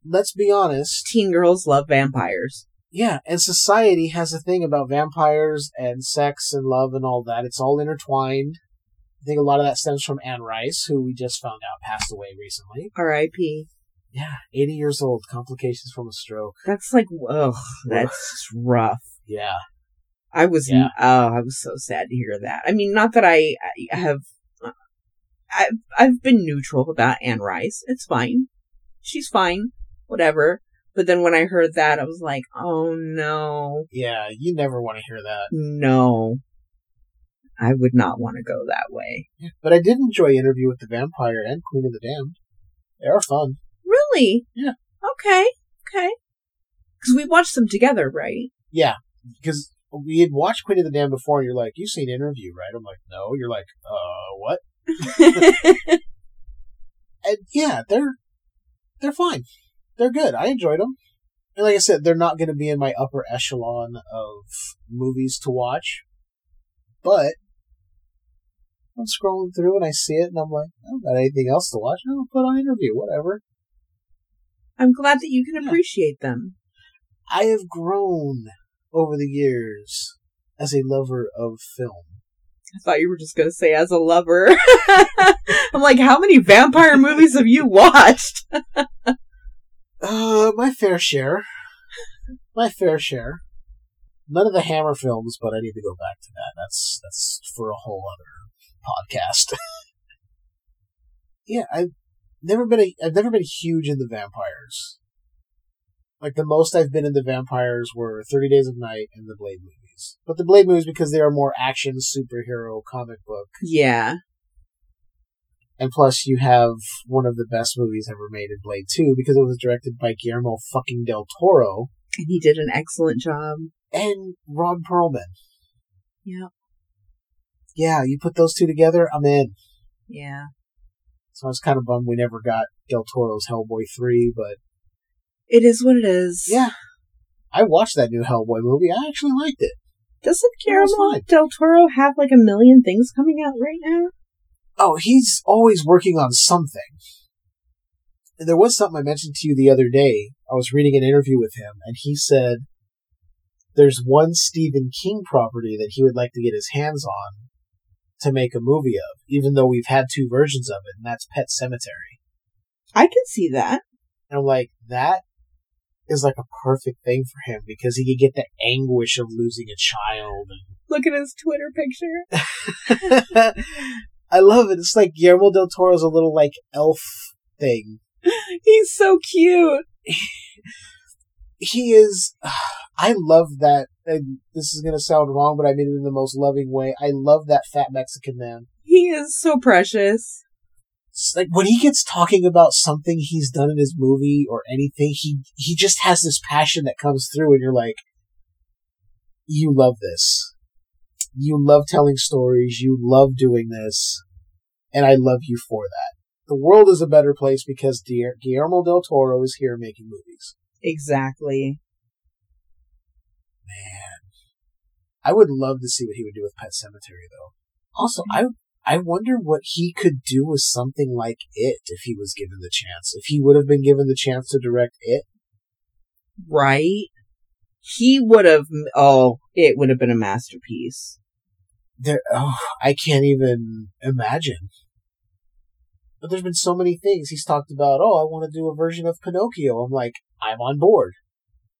let's be honest, Teen girls love vampires. Yeah, and society has a thing about vampires and sex and love and all that. It's all intertwined. I think a lot of that stems from Anne Rice, who we just found out passed away recently. R.I.P. Yeah, 80 years old, complications from a stroke. That's like, ugh, that's rough. Yeah. I was, Yeah. oh, I was so sad to hear that. I mean, not that I, have, uh, I, I've been neutral about Anne Rice. It's fine. She's fine. Whatever. But then when I heard that, I was like, oh no, Yeah, you never want to hear that. no. I would not want to go that way. But I did enjoy Interview with the Vampire and Queen of the Damned. They are fun. Really? Yeah. Okay. Okay. Because we watched them together, right? Yeah, because we had watched Queen of the Damned before, and you're like, you've seen Interview, right? I'm like, no. You're like, uh, what? and yeah, they're they're fine. They're good. I enjoyed them. And like I said, they're not going to be in my upper echelon of movies to watch. But I'm scrolling through and I see it, and I'm like, I don't got anything else to watch. I'll put on interview, whatever. I'm glad that you can Yeah. appreciate them. I have grown over the years as a lover of film. I thought you were just going to say as a lover. I'm like, how many vampire movies have you watched? Uh, my fair share. My fair share. None of the Hammer films, but I need to go back to that. That's that's for a whole other podcast. yeah, I've never been a I've never been huge into vampires. Like the most I've been into vampires were Thirty Days of Night and the Blade movies. But the Blade movies because they are more action superhero comic book. Yeah. And plus you have one of the best movies ever made in Blade 2 because it was directed by Guillermo fucking del Toro. And he did an excellent job. and Ron Perlman. Yeah. Yeah, you put those two together, I'm in. Yeah. So I was kind of bummed we never got Del Toro's Hellboy 3, but It is what it is. yeah. I watched that new Hellboy movie. I actually liked it. Doesn't Guillermo del Toro have like a million things coming out right now? Oh, he's always working on something. And there was something I mentioned to you the other day. I was reading an interview with him, and he said there's one Stephen King property that he would like to get his hands on to make a movie of, even though we've had two versions of it, and that's Pet Sematary. I can see that. And I'm like, that is like a perfect thing for him because he could get the anguish of losing a child. Look at his Twitter picture. I love it. It's like Guillermo del Toro's a little like elf thing. He's so cute. He is. I love that. And this is gonna sound wrong, but I mean it in the most loving way. I love that fat Mexican man. He is so precious. It's like when he gets talking about something he's done in his movie or anything, he he just has this passion that comes through, and you're like, you love this. You love telling stories. You love doing this, and I love you for that. The world is a better place because Guillermo del Toro is here making movies. Exactly. Man, I would love to see what he would do with Pet Sematary, though. Also, mm-hmm. I I wonder what he could do with something like it if he was given the chance. If he would have been given the chance to direct it. Right? He would have, oh, it would have been a masterpiece. There, oh, I can't even imagine. But there's been so many things he's talked about. Oh, I want to do a version of Pinocchio. I'm like, I'm on board.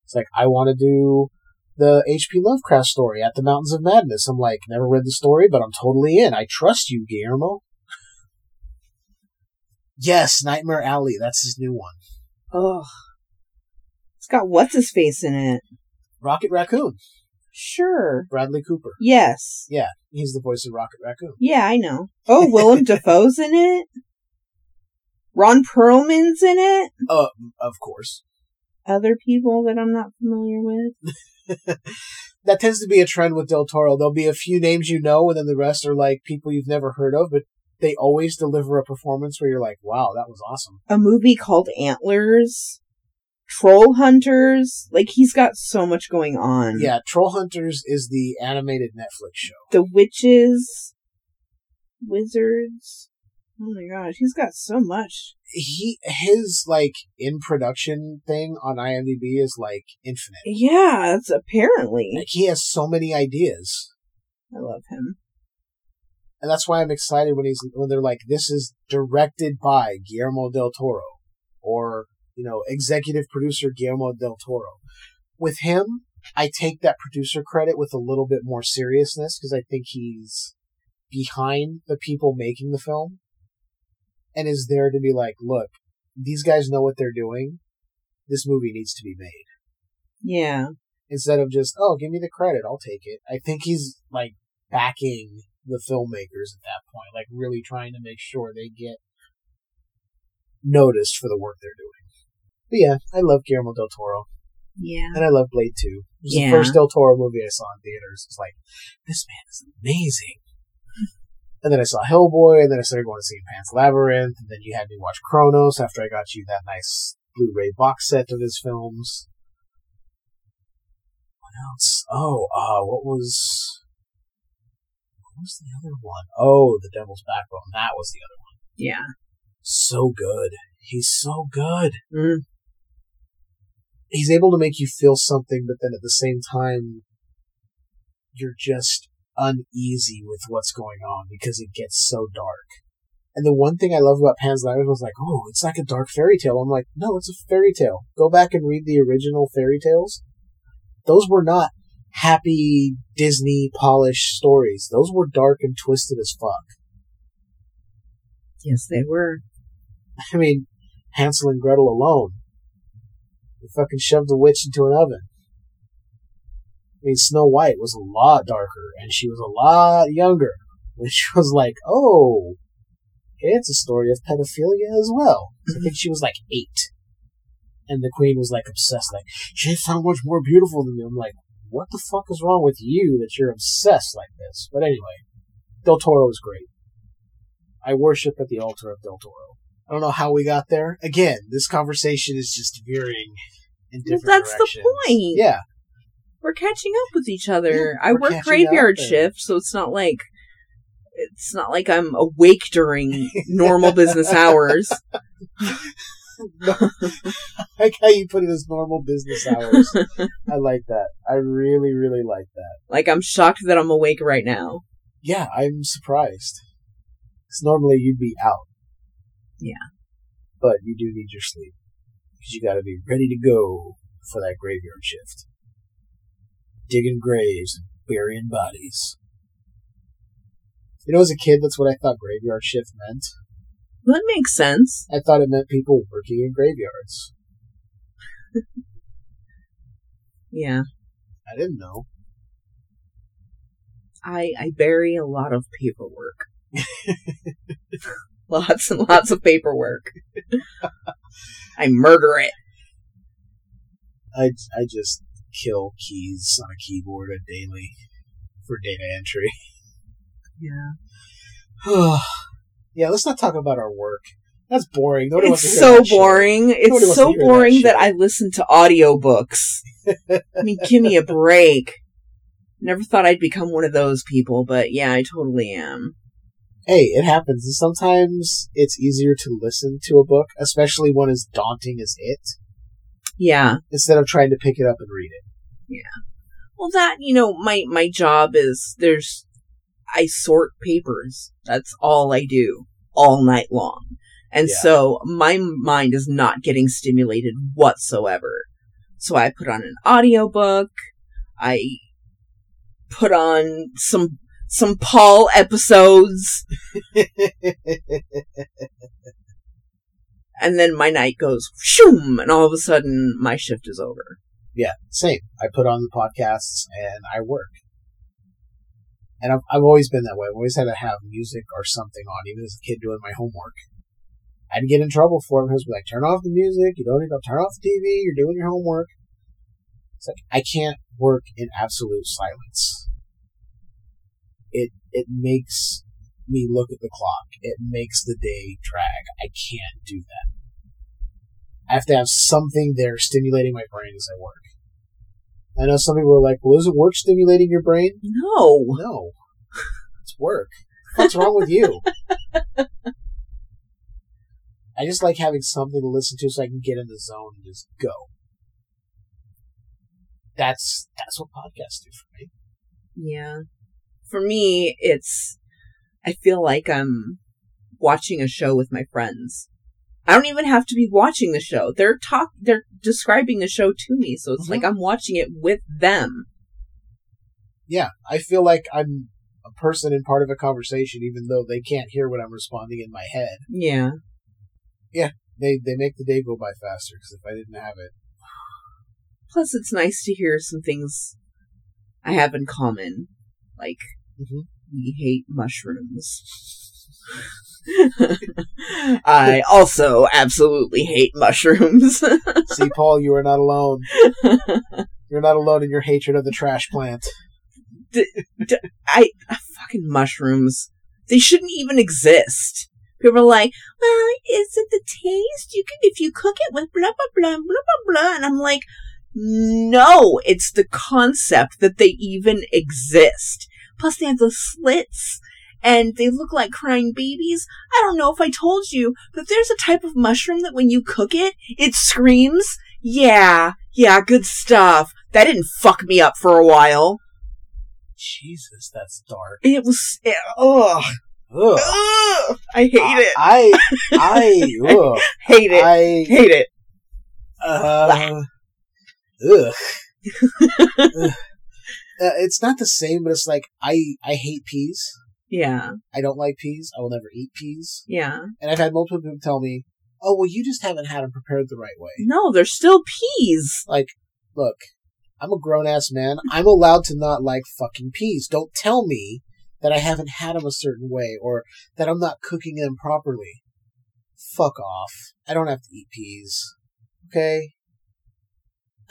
It's like I want to do the H.P. Lovecraft story at the Mountains of Madness. I'm like, never read the story, but I'm totally in. I trust you, Guillermo. yes, Nightmare Alley. That's his new one. Ugh. It's got what's his face in it. Rocket Raccoon. Sure. Bradley Cooper. Yes. Yeah, he's the voice of Rocket Raccoon. Yeah, I know. Oh, Willem Dafoe's in it? Ron Perlman's in it? Uh, of course. Other people that I'm not familiar with? that tends to be a trend with Del Toro. There'll be a few names you know, and then the rest are like people you've never heard of, but they always deliver a performance where you're like, wow, that was awesome. A movie called Antlers? Troll Hunters? Like, he's got so much going on. Yeah, Troll Hunters is the animated Netflix show. The Witches? Wizards? Oh my gosh, he's got so much. He his like in production thing on IMDb is like infinite. Yeah, it's apparently. Like he has so many ideas. I love him. And that's why I'm excited when he's when they're like, this is directed by Guillermo del Toro, or you know, executive producer Guillermo del Toro. With him, I take that producer credit with a little bit more seriousness because I think he's behind the people making the film and is there to be like, look, these guys know what they're doing. This movie needs to be made. Yeah. Instead of just, oh, give me the credit, I'll take it. I think he's like backing the filmmakers at that point, like really trying to make sure they get noticed for the work they're doing. But yeah, I love Guillermo del Toro. Yeah. And I love Blade 2. It was Yeah. the first Del Toro movie I saw in theaters. It's like, this man is amazing. And then I saw Hellboy, and then I started going to see Pan's Labyrinth, and then you had me watch Cronos after I got you that nice Blu-ray box set of his films. What else? Oh, uh, what was... What was the other one? Oh, The Devil's Backbone. That was the other one. Yeah. So good. He's so good. Mm. He's able to make you feel something, but then at the same time, you're just uneasy with what's going on because it gets so dark. And the one thing I love about Pan's Labyrinth was like, oh, it's like a dark fairy tale. I'm like, no, it's a fairy tale. Go back and read the original fairy tales. Those were not happy Disney polished stories. Those were dark and twisted as fuck. Yes, they were. I mean, Hansel and Gretel alone. They fucking shoved a witch into an oven. I mean, Snow White was a lot darker, and she was a lot younger, which was like, oh, it's a story of pedophilia as well. I think she was like eight. And the queen was like obsessed, like, she's so much more beautiful than me. I'm like, what the fuck is wrong with you that you're obsessed like this? But anyway, Del Toro is great. I worship at the altar of Del Toro. I don't know how we got there. Again, this conversation is just veering in different that's the point. Yeah. We're catching up with each other. Yeah, I work graveyard and- shift, so it's not like it's not like I'm awake during normal business hours. I like how you put it as normal business hours. I like that. I really, really like that. Like I'm shocked that I'm awake right now. Yeah, I'm surprised. Because normally you'd be out. Yeah. but you do need your sleep because you got to be ready to go for that graveyard shift. Digging graves and burying bodies. You know, as a kid, that's what I thought graveyard shift meant. That makes sense. I thought it meant people working in graveyards. Yeah. I didn't know. I I bury a lot of paperwork. lots and lots of paperwork. I murder it. I, I just kill keys on a keyboard a daily for data entry. Yeah. yeah, let's not talk about our work. That's boring. Nobody It's so shit. boring. It's so hear that boring that. I listen to audiobooks. I mean, give me a break. Never thought I'd become one of those people, but yeah, I totally am. Hey, it happens. Sometimes it's easier to listen to a book, especially one as daunting as it, Yeah. instead of trying to pick it up and read it. Yeah. Well, that, you know, my, my job is there's, I sort papers. That's all I do all night long. And Yeah. so my mind is not getting stimulated whatsoever. So I put on an audiobook. I put on some, some Paul episodes. and then my night goes shoom, and all of a sudden my shift is over. Yeah, same. I put on the podcasts and I work. And I've, I've always been that way. I've always had to have music or something on, even as a kid doing my homework. I'd get in trouble for it because be like, turn off the music, you don't need to turn off the TV, you're doing your homework. It's like, I can't work in absolute silence. It, it makes me look at the clock. It makes the day drag. I can't do that. I have to have something there stimulating my brain as I work. I know some people are like, well, isn't work stimulating your brain? No. No. It's work. What's wrong with you? I just like having something to listen to so I can get in the zone and just go. That's that's what podcasts do for me. Yeah. For me, it's, I feel like I'm watching a show with my friends. I don't even have to be watching the show. They're talk, they're describing the show to me. So it's Mhm. like I'm watching it with them. Yeah, I feel like I'm a person and part of a conversation, even though they can't hear what I'm responding in my head. Yeah. Yeah, they they make the day go by faster because if I didn't have it, Plus, it's nice to hear some things I have in common. Like, Mhm. We hate mushrooms. I also absolutely hate mushrooms. see, Paul, you are not alone. You're not alone in your hatred of the trash plant. I uh, fucking mushrooms. They shouldn't even exist. People are like, well, is it the taste? You can if you cook it with blah blah blah blah blah blah. And I'm like, no, it's the concept that they even exist. Plus, they have the slits. And they look like crying babies. I don't know if I told you, but there's a type of mushroom that when you cook it, it screams. Yeah, yeah, good stuff. That didn't fuck me up for a while. Jesus, that's dark. It was, it, ugh, Ugh. ugh, I hate it. I I ugh. hate it. I hate it. uh, ugh. Ugh. Uh, it's not the same, but it's like I I hate peas. Yeah, I don't like peas. I will never eat peas. yeah. And I've had multiple people tell me, "Oh, well, you just haven't had them prepared the right way." No, they're still peas. Like, look, I'm a grown ass man. I'm allowed to not like fucking peas. Don't tell me that I haven't had them a certain way or that I'm not cooking them properly. Fuck off. I don't have to eat peas. Okay?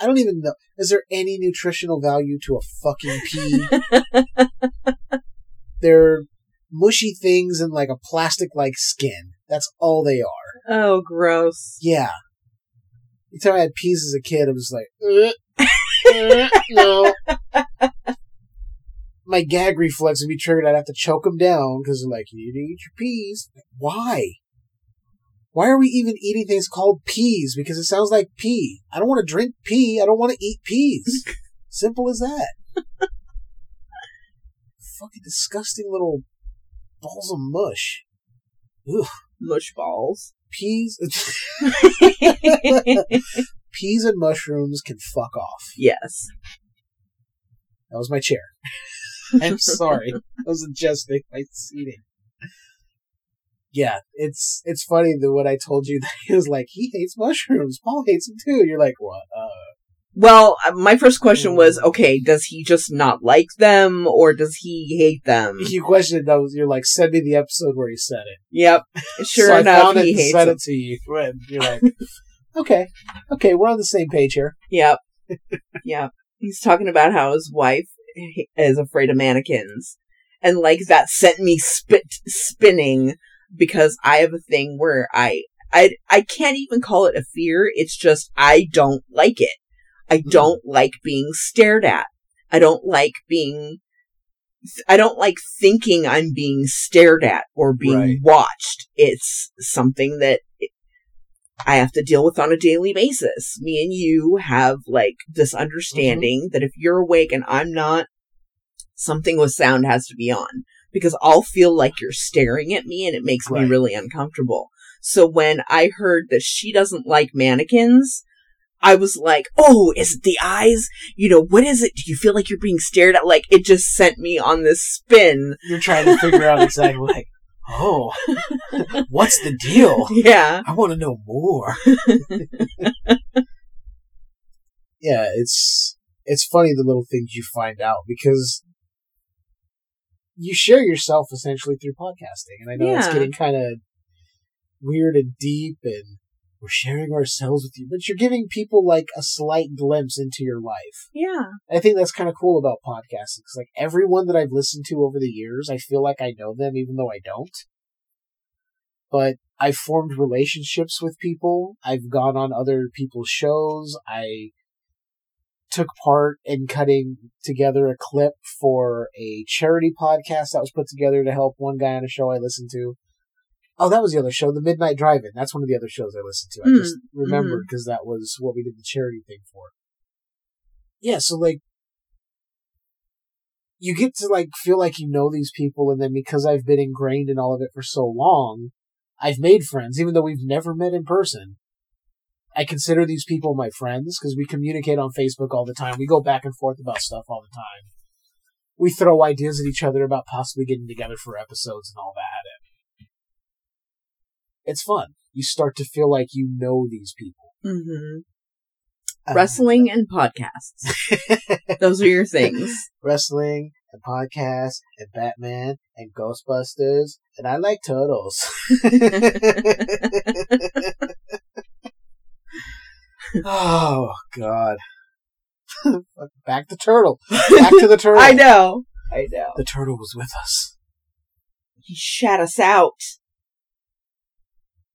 I don't even know. Is there any nutritional value to a fucking pea? They're mushy things in like a plastic like skin. That's all they are. Oh, gross. Yeah. Anytime I had peas as a kid, I was like, "Uh, uh, no. My gag reflex would be triggered. I'd have to choke them down because they're like, you need to eat your peas. Why? Why are we even eating things called peas? Because it sounds like pee. I don't want to drink pee. I don't want to eat peas. Simple as that. Fucking disgusting little balls of mush. Ugh. Mush balls. peas peas and mushrooms can fuck off. yes. That was my chair. I'm sorry. I was adjusting my seating. Yeah, it's it's funny that when I told you that he was like he hates mushrooms, Paul hates them too. You're like, what? Uh, Well, uh, my first question was, Mm. okay, does he just not like them, or does he hate them? you questioned those. You're like, send me the episode where he said it. Yep. Sure so enough, I found it he and sent them. it to you, and you're like, okay, okay, we're on the same page here. Yep. yep. He's talking about how his wife is afraid of mannequins. And like that sent me spit spinning because I have a thing where I I I can't even call it a fear. It's just I don't like it. I Mm. don't like being stared at. I don't like being I don't like thinking I'm being stared at or being Right. watched. It's something that I have to deal with on a daily basis. Me and you have like this understanding that if you're awake and I'm not, something with sound has to be on because I'll feel like you're staring at me and it makes me really uncomfortable. So when I heard that she doesn't like mannequins, I was like, oh, is it the eyes? You know, what is it? Do you feel like you're being stared at? Like, it just sent me on this spin. You're trying to figure out exactly like, oh, what's the deal? Yeah. I want to know more. yeah, it's it's funny the little things you find out because you share yourself essentially through podcasting, and I know it's getting kind of weird and deep, and we're sharing ourselves with you, but you're giving people like a slight glimpse into your life. Yeah. I think that's kind of cool about podcasting. Cause like everyone that I've listened to over the years, I feel like I know them even though I don't. But I've formed relationships with people. I've gone on other people's shows. I took part in cutting together a clip for a charity podcast that was put together to help one guy on a show I listened to. Oh, that was the other show, the Midnight Drive-In. That's one of the other shows I listened to. I Mm, just remembered because that was what we did the charity thing for. Yeah, so like you get to like feel like you know these people and then because I've been ingrained in all of it for so long, I've made friends even though we've never met in person. I consider these people my friends because we communicate on Facebook all the time. We go back and forth about stuff all the time. We throw ideas at each other about possibly getting together for episodes and all that. And it's fun. You start to feel like you know these people. hmm Uh, Wrestling and podcasts. Those are your things. wrestling and podcasts and Batman and Ghostbusters and I like turtles. oh God. Back to turtle. Back to the turtle. I know. I know. The turtle was with us. He shat us out.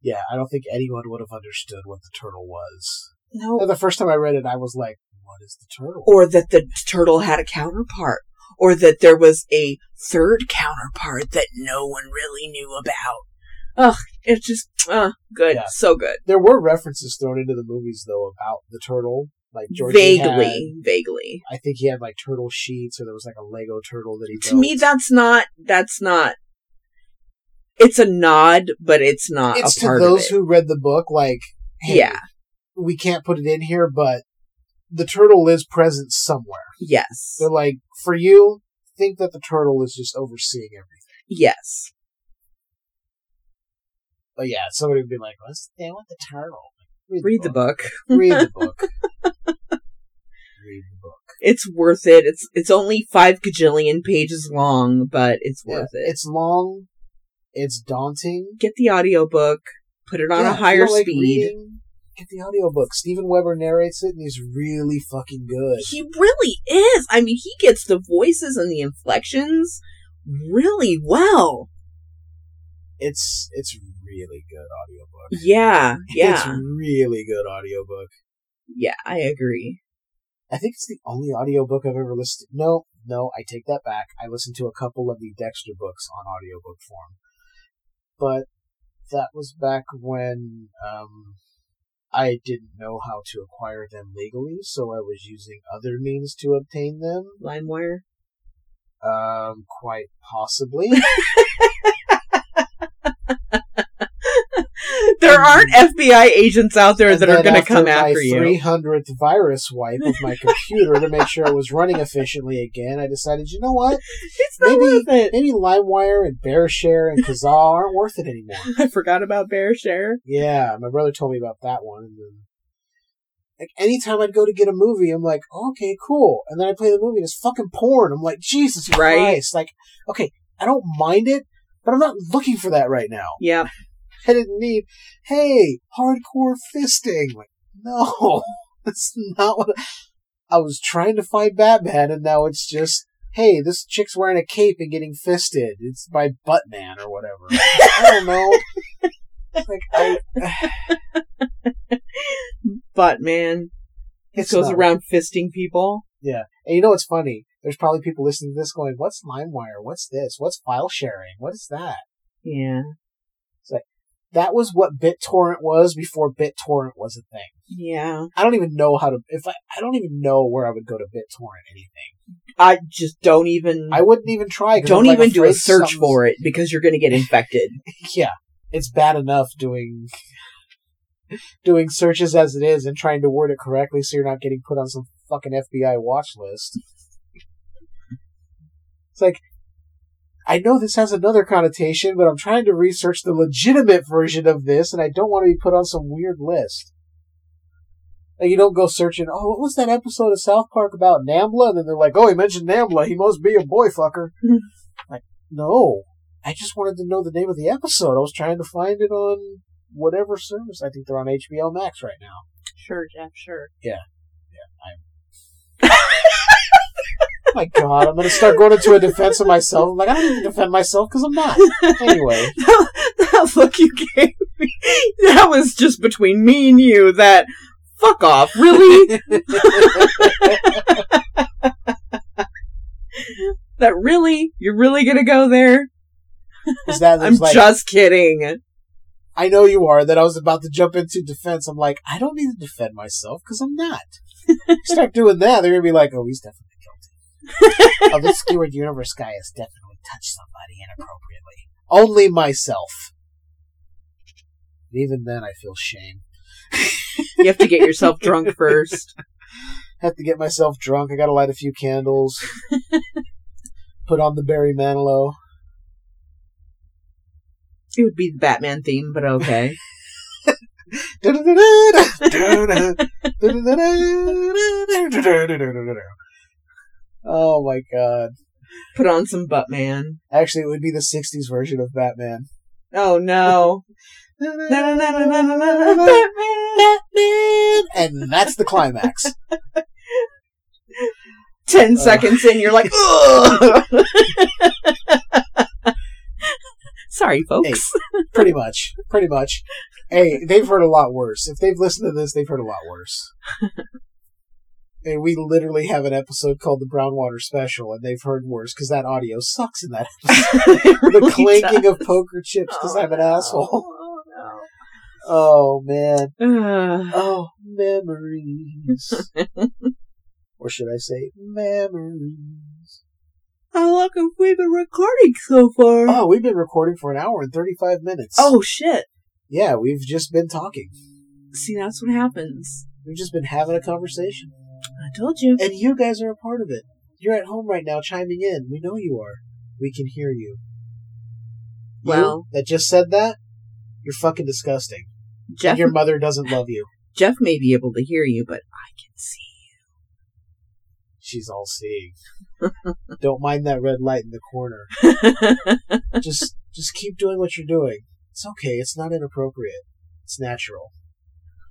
Yeah, I don't think anyone would have understood what the turtle was. No. The first time I read it, I was like, "What is the turtle?" Or that the turtle had a counterpart. Or that there was a third counterpart that no one really knew about. Ugh, it's just, uh, good. Yeah. So good. there were references thrown into the movies though about the turtle, like George vaguely, vaguely. I think he had like turtle sheets, or there was like a Lego turtle that he. To me, that's not, that's not, it's a nod, but it's not it's a to part those of it. who read the book. Like, hey, yeah, we can't put it in here, but the turtle is present somewhere. yes, They're like, for you, think that the turtle is just overseeing everything. yes. But yeah, somebody would be like, "What's the deal with the turtle?" Read the book. Read the book. Read the book. It's worth it. It's, it's only five gajillion pages long, but it's Yeah, worth it. It's long. It's daunting. Get the audiobook, put it on Yeah, a higher like speed. reading, get the audiobook. Steven Weber narrates it, and he's really fucking good. He really is. I mean, he gets the voices and the inflections really well. It's it's really good audiobook. Yeah, yeah. It's really good audiobook. yeah. I agree. I think it's the only audiobook I've ever listened to. No, no, I take that back. I listened to a couple of the Dexter books on audiobook form. But that was back when um, I didn't know how to acquire them legally, so I was using other means to obtain them. LimeWire. Um, quite possibly. there aren't FBI agents out there And that are going to come after you. 300th virus wipe of my computer to make sure it was running efficiently again, I decided, you know what? It's not Maybe worth it. maybe LimeWire and BearShare and Kazaa aren't worth it anymore. I forgot about BearShare. Yeah, my brother told me about that one. And then, like anytime I'd go to get a movie, I'm like, okay, cool. And then I play the movie and it's fucking porn. I'm like, Jesus Right. Christ! Like, okay, I don't mind it, but I'm not looking for that right now. Yep. I didn't need, hey, hardcore fisting. Like, no, that's not what. I was trying to find Batman, and now it's just, hey, this chick's wearing a cape and getting fisted. It's by Buttman or whatever. I don't know. Like I, But man, it goes not. around fisting people. yeah. And you know what's funny? There's probably people listening to this going, "What's LimeWire? What's this? What's file sharing? What is that?" Yeah. That was what BitTorrent was before BitTorrent was a thing. Yeah. I don't even know how to. If I, I don't even know where I would go to BitTorrent anything. I just don't even I wouldn't even try don't I'm, like, even do a search for it because you're going to get infected. Yeah, it's bad enough doing doing searches as it is and trying to word it correctly so you're not getting put on some fucking FBI watch list. It's like I know this has another connotation, but I'm trying to research the legitimate version of this, and I don't want to be put on some weird list. Like you don't go searching. Oh, what was that episode of South Park about Nambla? And then they're like, "Oh, he mentioned Nambla. He must be a boy fucker." like, no, I just wanted to know the name of the episode. I was trying to find it on whatever service. I think they're on HBO Max right now. Sure, Jeff, sure. Oh my God, I'm gonna start going into a defense of myself. I'm like, I don't need to defend myself because I'm not. Anyway, that look you gave me, that was just between me and you. That fuck off, really? that really? You're really gonna go there? is that I'm like just kidding. I know you are. That I was about to jump into defense. I'm like, I don't need to defend myself because I'm not. Start doing that, they're gonna be like, oh, he's definitely. oh, this skewered universe guy has definitely touched somebody inappropriately. Only myself. Even then, I feel shame. You have to get yourself drunk first. Have to get myself drunk. I gotta light a few candles. Put on the Barry Manilow. It would be the Batman theme, but okay. Oh my god. Put on some Buttman. Actually, it would be the 60s version of Batman. Oh no. Batman! And that's the climax. Ten seconds in, you're like! Sorry, folks. Pretty much. Pretty much. Hey, they've heard a lot worse. If they've listened to this, they've heard a lot worse. And we literally have an episode called the Brownwater Special, and they've heard worse because that audio sucks in that episode. It the clanking does. of poker chips because I'm an oh, asshole. Oh, Oh man. no. Ugh. Oh, memories. or should I say memories? How long have we been recording so far? Oh, we've been recording for an hour and 35 minutes. Oh, shit. yeah, we've just been talking. See, that's what happens. We've just been having a conversation. I told you. And you guys are a part of it. You're at home right now chiming in. We know you are. We can hear you. You Well- that just said that, you're fucking disgusting. Jeff, And your mother doesn't love you. Jeff may be able to hear you, but I can see. You. She's all seeing. Don't mind that red light in the corner. just just keep doing what you're doing. It's okay. It's not inappropriate. It's natural.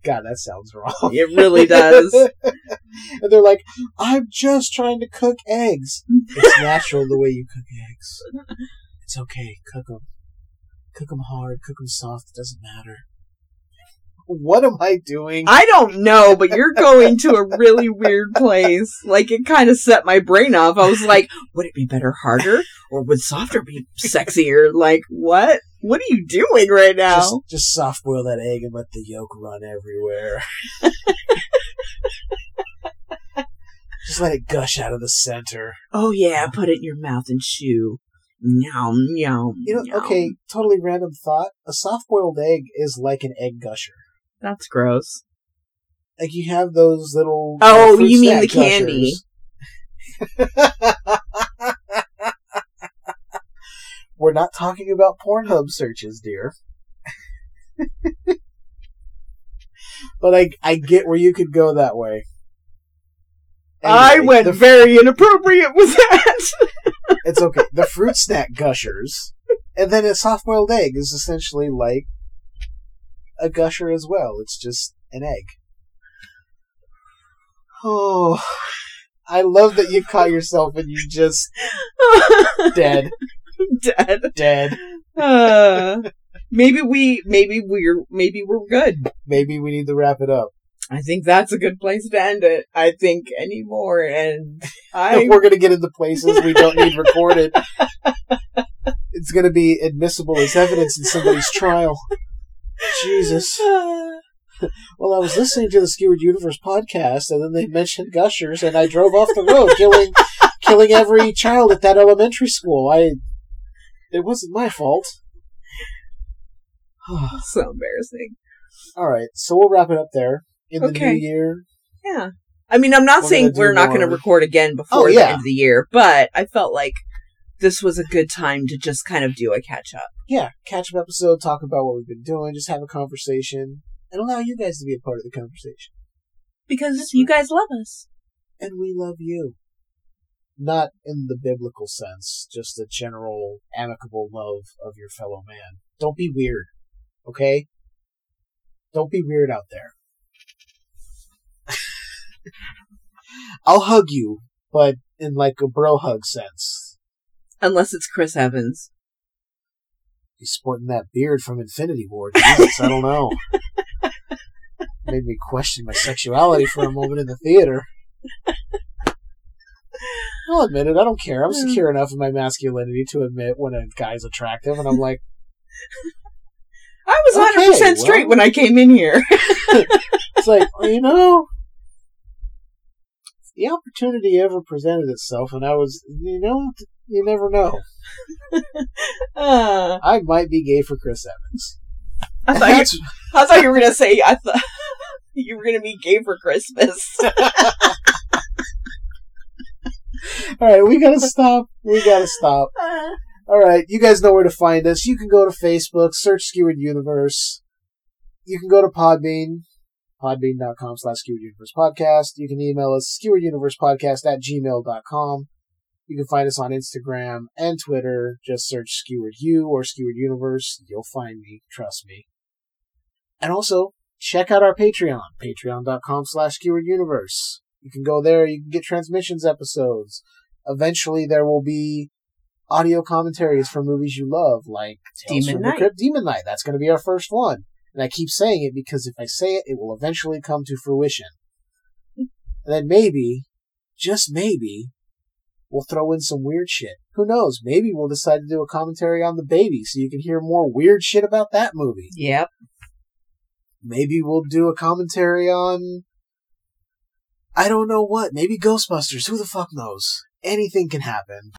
God, that sounds wrong. It really does. and they're like, I'm just trying to cook eggs. It's natural the way you cook eggs. It's okay. Cook them. Cook them hard. Cook them soft. It doesn't matter. What am I doing? I don't know, but you're going to a really weird place. Like, it kind of set my brain off. I was like, would it be better harder? Or would softer be sexier? Like, what? What are you doing right now? just, just soft boil that egg and let the yolk run everywhere. just let it gush out of the center. oh, yeah, put it in your mouth and chew. Yum, yum. You know, yum. okay, totally random thought. A soft boiled egg is like an egg gusher. That's gross. Like you have those little. Oh, you mean the candy. We're not talking about Pornhub searches, dear. but I, I get where you could go that way. I Anyway, went the- very inappropriate with that. It's okay. The fruit snack gushers, and then a soft boiled egg is essentially like a gusher as well. It's just an egg. Oh, I love that you caught yourself and you just dead, Dead. dead. Uh, maybe we, maybe we're, maybe we're good. Maybe we need to wrap it up. I think that's a good place to end it. I think anymore, and I We're gonna get into places we don't need recorded. It's gonna be admissible as evidence in somebody's trial. Jesus. Well, I was listening to the Skewered Universe podcast, and then they mentioned gushers, and I drove off the road, killing, killing every child at that elementary school. I, it wasn't my fault. so embarrassing. All right, so we'll wrap it up there. In the Okay. new year, Yeah. I mean, I'm not We're saying gonna we're not going to record again before Oh, the end of the year, but I felt like this was a good time to just kind of do a catch up. yeah, catch up episode, talk about what we've been doing, just have a conversation, and allow you guys to be a part of the conversation. Because you guys love us. And we love you. Not in the biblical sense, just a general amicable love of your fellow man. Don't be weird, okay? Don't be weird out there. I'll hug you, but in like a bro hug sense. Unless it's Chris Evans. He's sporting that beard from Infinity War. Jesus, I don't know. Made me question my sexuality for a moment in the theater. I'll admit it. I don't care. I'm hmm. secure enough in my masculinity to admit when a guy's attractive, and I'm like, I was Okay, 100% straight well. when I came in here. it's like, you know, the opportunity ever presented itself, and I was, you know, you never know. uh, I might be gay for Chris Evans. I, thought you, That's I thought you were going to say, I thought you were going to be gay for Christmas. all right. We gotta stop. We gotta stop. All right, you guys know where to find us. You can go to Facebook, search Skewered Universe. You can go to Podbean, podbean.com slash Skewered Universe Podcast. You can email us, skewereduniversepodcast at gmail.com. You can find us on Instagram and Twitter. Just search Skewered U or Skewered Universe. You'll find me, trust me. And also, check out our Patreon, patreon.com slash Skewered Universe. You can go there, you can get transmissions episodes. Eventually there will be audio commentaries for movies you love, like Tales Demon from Knight. the Crypt, Demon Knight. That's going to be our first one. And I keep saying it because if I say it, it will eventually come to fruition. And then maybe, just maybe, we'll throw in some weird shit. Who knows? Maybe we'll decide to do a commentary on The Baby so you can hear more weird shit about that movie. yep. Maybe we'll do a commentary on. I don't know what. Maybe Ghostbusters. Who the fuck knows? Anything can happen.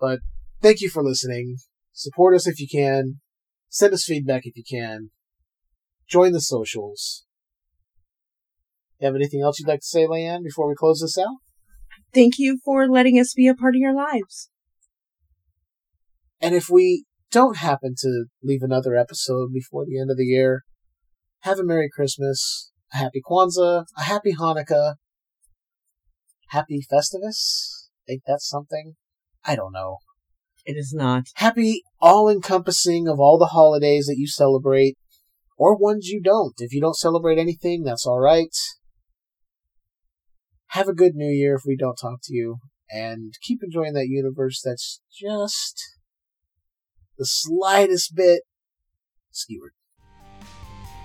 But thank you for listening. Support us if you can. Send us feedback if you can. Join the socials. You have anything else you'd like to say, Leanne, before we close this out? Thank you for letting us be a part of your lives. And if we don't happen to leave another episode before the end of the year, have a Merry Christmas, a Happy Kwanzaa, a Happy Hanukkah, Happy Festivus. Think that's something? I don't know. It is not. Happy all encompassing of all the holidays that you celebrate, or ones you don't. If you don't celebrate anything, that's alright. Have a good new year if we don't talk to you, and keep enjoying that universe that's just the slightest bit skewered.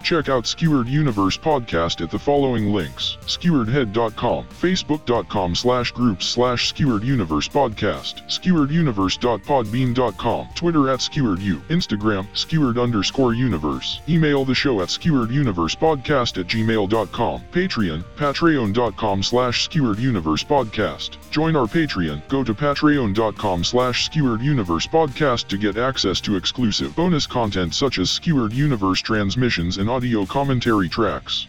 Check out Skewered Universe Podcast at the following links skeweredhead.com, facebook.com slash groups slash skewered universe podcast, skewereduniverse.podbean.com, Twitter at skeweredu, Instagram, skewered underscore universe, email the show at skewereduniversepodcast at gmail.com, Patreon, patreon.com slash skewered universe podcast. Join our Patreon, go to patreon.com slash skewered universe podcast to get access to exclusive bonus content such as skewered universe transmissions and audio commentary tracks.